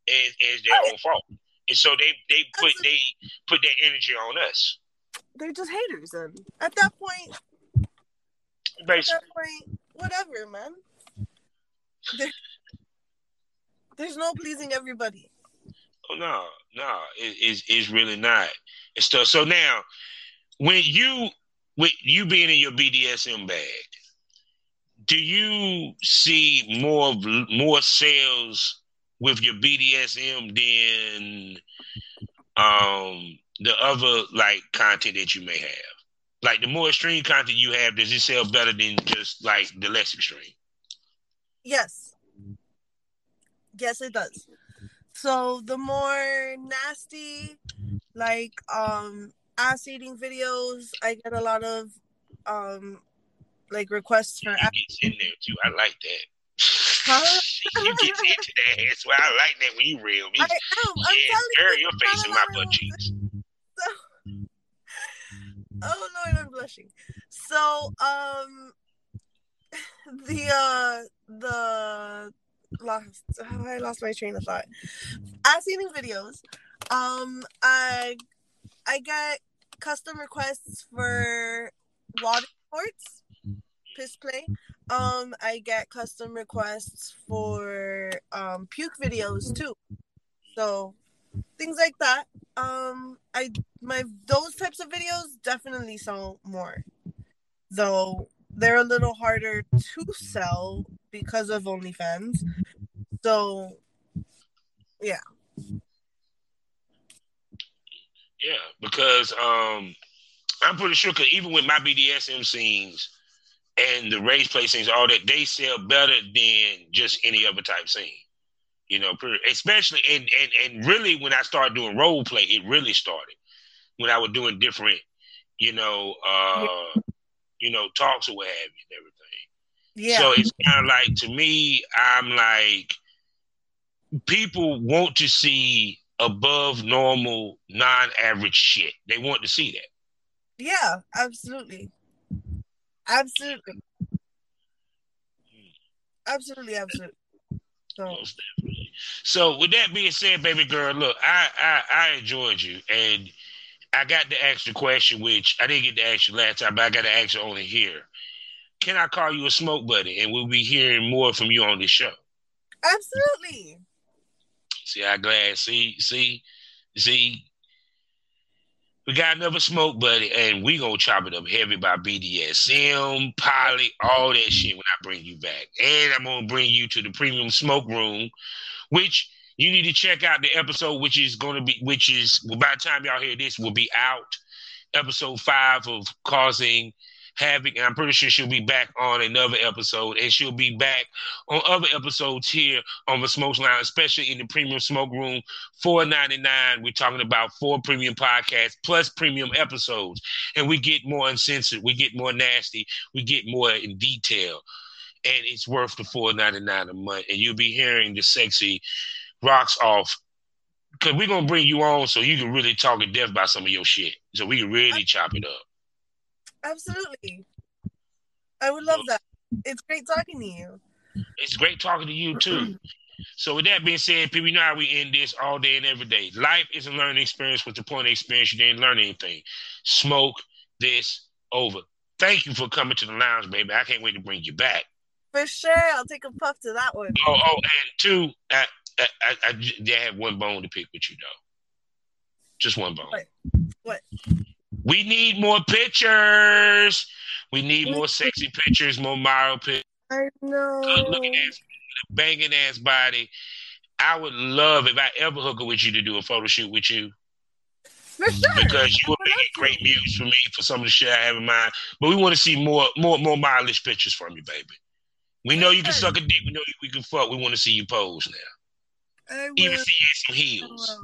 And it's their own fault. And so they, they put they put that energy on us. they're just haters. And at that point, at that point, whatever, man. There, there's no pleasing everybody. No, no, it, it's it's really not. And stuff. So now, when you with you being in your BDSM bag, do you see more more sales with your BDSM than um the other like content that you may have? Like the more extreme content you have, does it sell better than just like the less extreme? Yes. Yes, it does. So the more nasty, like um ass eating videos, I get a lot of um like requests for You ass get in there too. I like that. Huh? you get into that. That's why I like that when you real. Me. I am. I'm yeah, bury you, your face in my butt cheeks. Oh Lord, I'm blushing. So, um, the uh, the lost. I lost my train of thought. Ass eating videos. Um, I I get custom requests for water sports, piss play. Um, I get custom requests for um puke videos too. So things like that. Um, I my those types of videos definitely sell more, though they're a little harder to sell because of OnlyFans. So Yeah, Yeah, because um, I'm pretty sure. Cause even with my BDSM scenes and the race play scenes, all that they sell better than just any other type scene. You know, especially and and and really when I started doing role play, it really started when I was doing different, you know, uh, you know, talks or what have you. Yeah, So it's kind of like to me, I'm like, people want to see above normal, non-average shit. They want to see that. yeah, absolutely, absolutely, absolutely, absolutely. So So with that being said, baby girl, look, I, I I enjoyed you, and I got to ask the question, which I didn't get to ask you last time, but I got to ask you only here. Can I call you a smoke buddy, and we'll be hearing more from you on this show? absolutely, See, I glad. See, see, see. We got another smoke buddy, and we gonna chop it up heavy by BDSM, poly, all that shit when I bring you back. And I'm gonna bring you to the premium smoke room, which You need to check out the episode, which is going to be, which is by the time y'all hear this, will be out. Episode five of causing havoc. And I'm pretty sure she'll be back on another episode, and she'll be back on other episodes here on the Smoke Line, especially in the Premium Smoke Room. Four ninety nine. We're talking about four premium podcasts plus premium episodes, and we get more uncensored, we get more nasty, we get more in detail, and it's worth the four ninety nine a month. And you'll be hearing the sexy rocks off because we're gonna bring you on so you can really talk in depth about some of your shit, so we can really chop it up. Absolutely. I would love that. It's great talking to you. It's great talking to you too. So with that being said, people, you know how we end this all day and every day. Life is a learning experience. With the point of experience, you didn't learn anything. Smoke this over. Thank you for coming to the lounge, baby. I can't wait to bring you back. For sure, I'll take a puff to that one. Oh, oh, and two, I, I, I, I, I have one bone to pick with you, though. Just one bone. What? What? We need more pictures. We need more mm-hmm. sexy pictures, more model pictures. I know. Good looking ass, banging ass body. I would love if I ever hook up with you to do a photo shoot with you. For sure. Because you would make a great muse for me for some of the shit I have in mind. But we want to see more, more, more mileage pictures from you, baby. We know you can suck a dick. We know we can fuck. We want to see you pose now. I will. Even see you in some heels.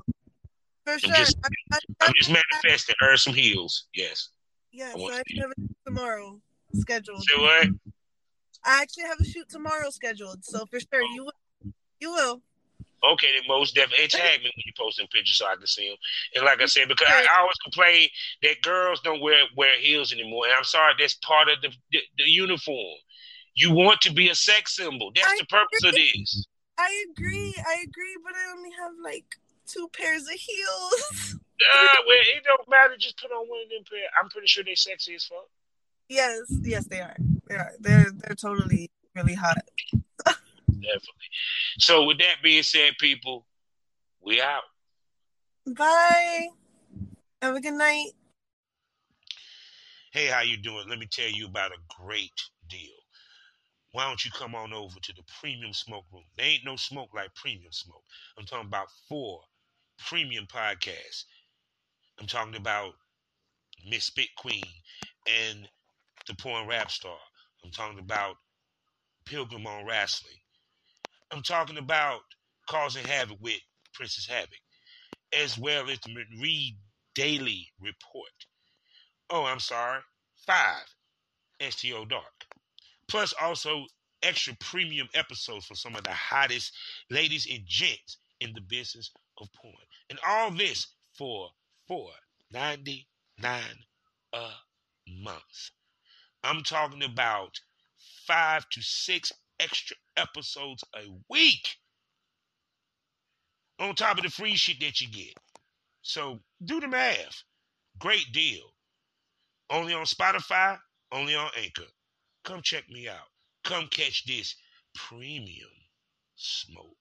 For sure. just- I, I, I'm just manifesting her some heels. Yes. Yes, I I have a shoot tomorrow scheduled. Say what? I actually have a shoot tomorrow scheduled, so for sure you will. You will. Okay, then most definitely. And tag me when you post them pictures so I can see them. And like I said, because I, I always complain that girls don't wear wear heels anymore. And I'm sorry, that's part of the the, the uniform. You want to be a sex symbol. That's I the purpose of this. I agree. I agree, but I only have like two pairs of heels. Uh, well, it don't matter. Just put on one of them pair. I'm pretty sure they're sexy as fuck. yes, yes, they are. They are. They're they're totally really hot. Definitely. So with that being said, people, we out. Bye. Have a good night. Hey, how you doing? Let me tell you about a great deal. Why don't you come on over to the premium smoke room? There ain't no smoke like premium smoke. I'm talking about four premium podcasts. I'm talking about Miss Spit Queen and the Porn Rap Star. I'm talking about Pilgrim on Wrestling. I'm talking about Causing Havoc with Princess Havoc, as well as the Read Daily Report. Oh, I'm sorry, five STO Dark. Plus, also extra premium episodes for some of the hottest ladies and gents in the business of porn. And all this for four ninety nine a month. I'm talking about five to six extra episodes a week on top of the free shit that you get. So do the math. Great deal. Only on Spotify, only on Anchor. Come check me out. Come catch this premium smoke.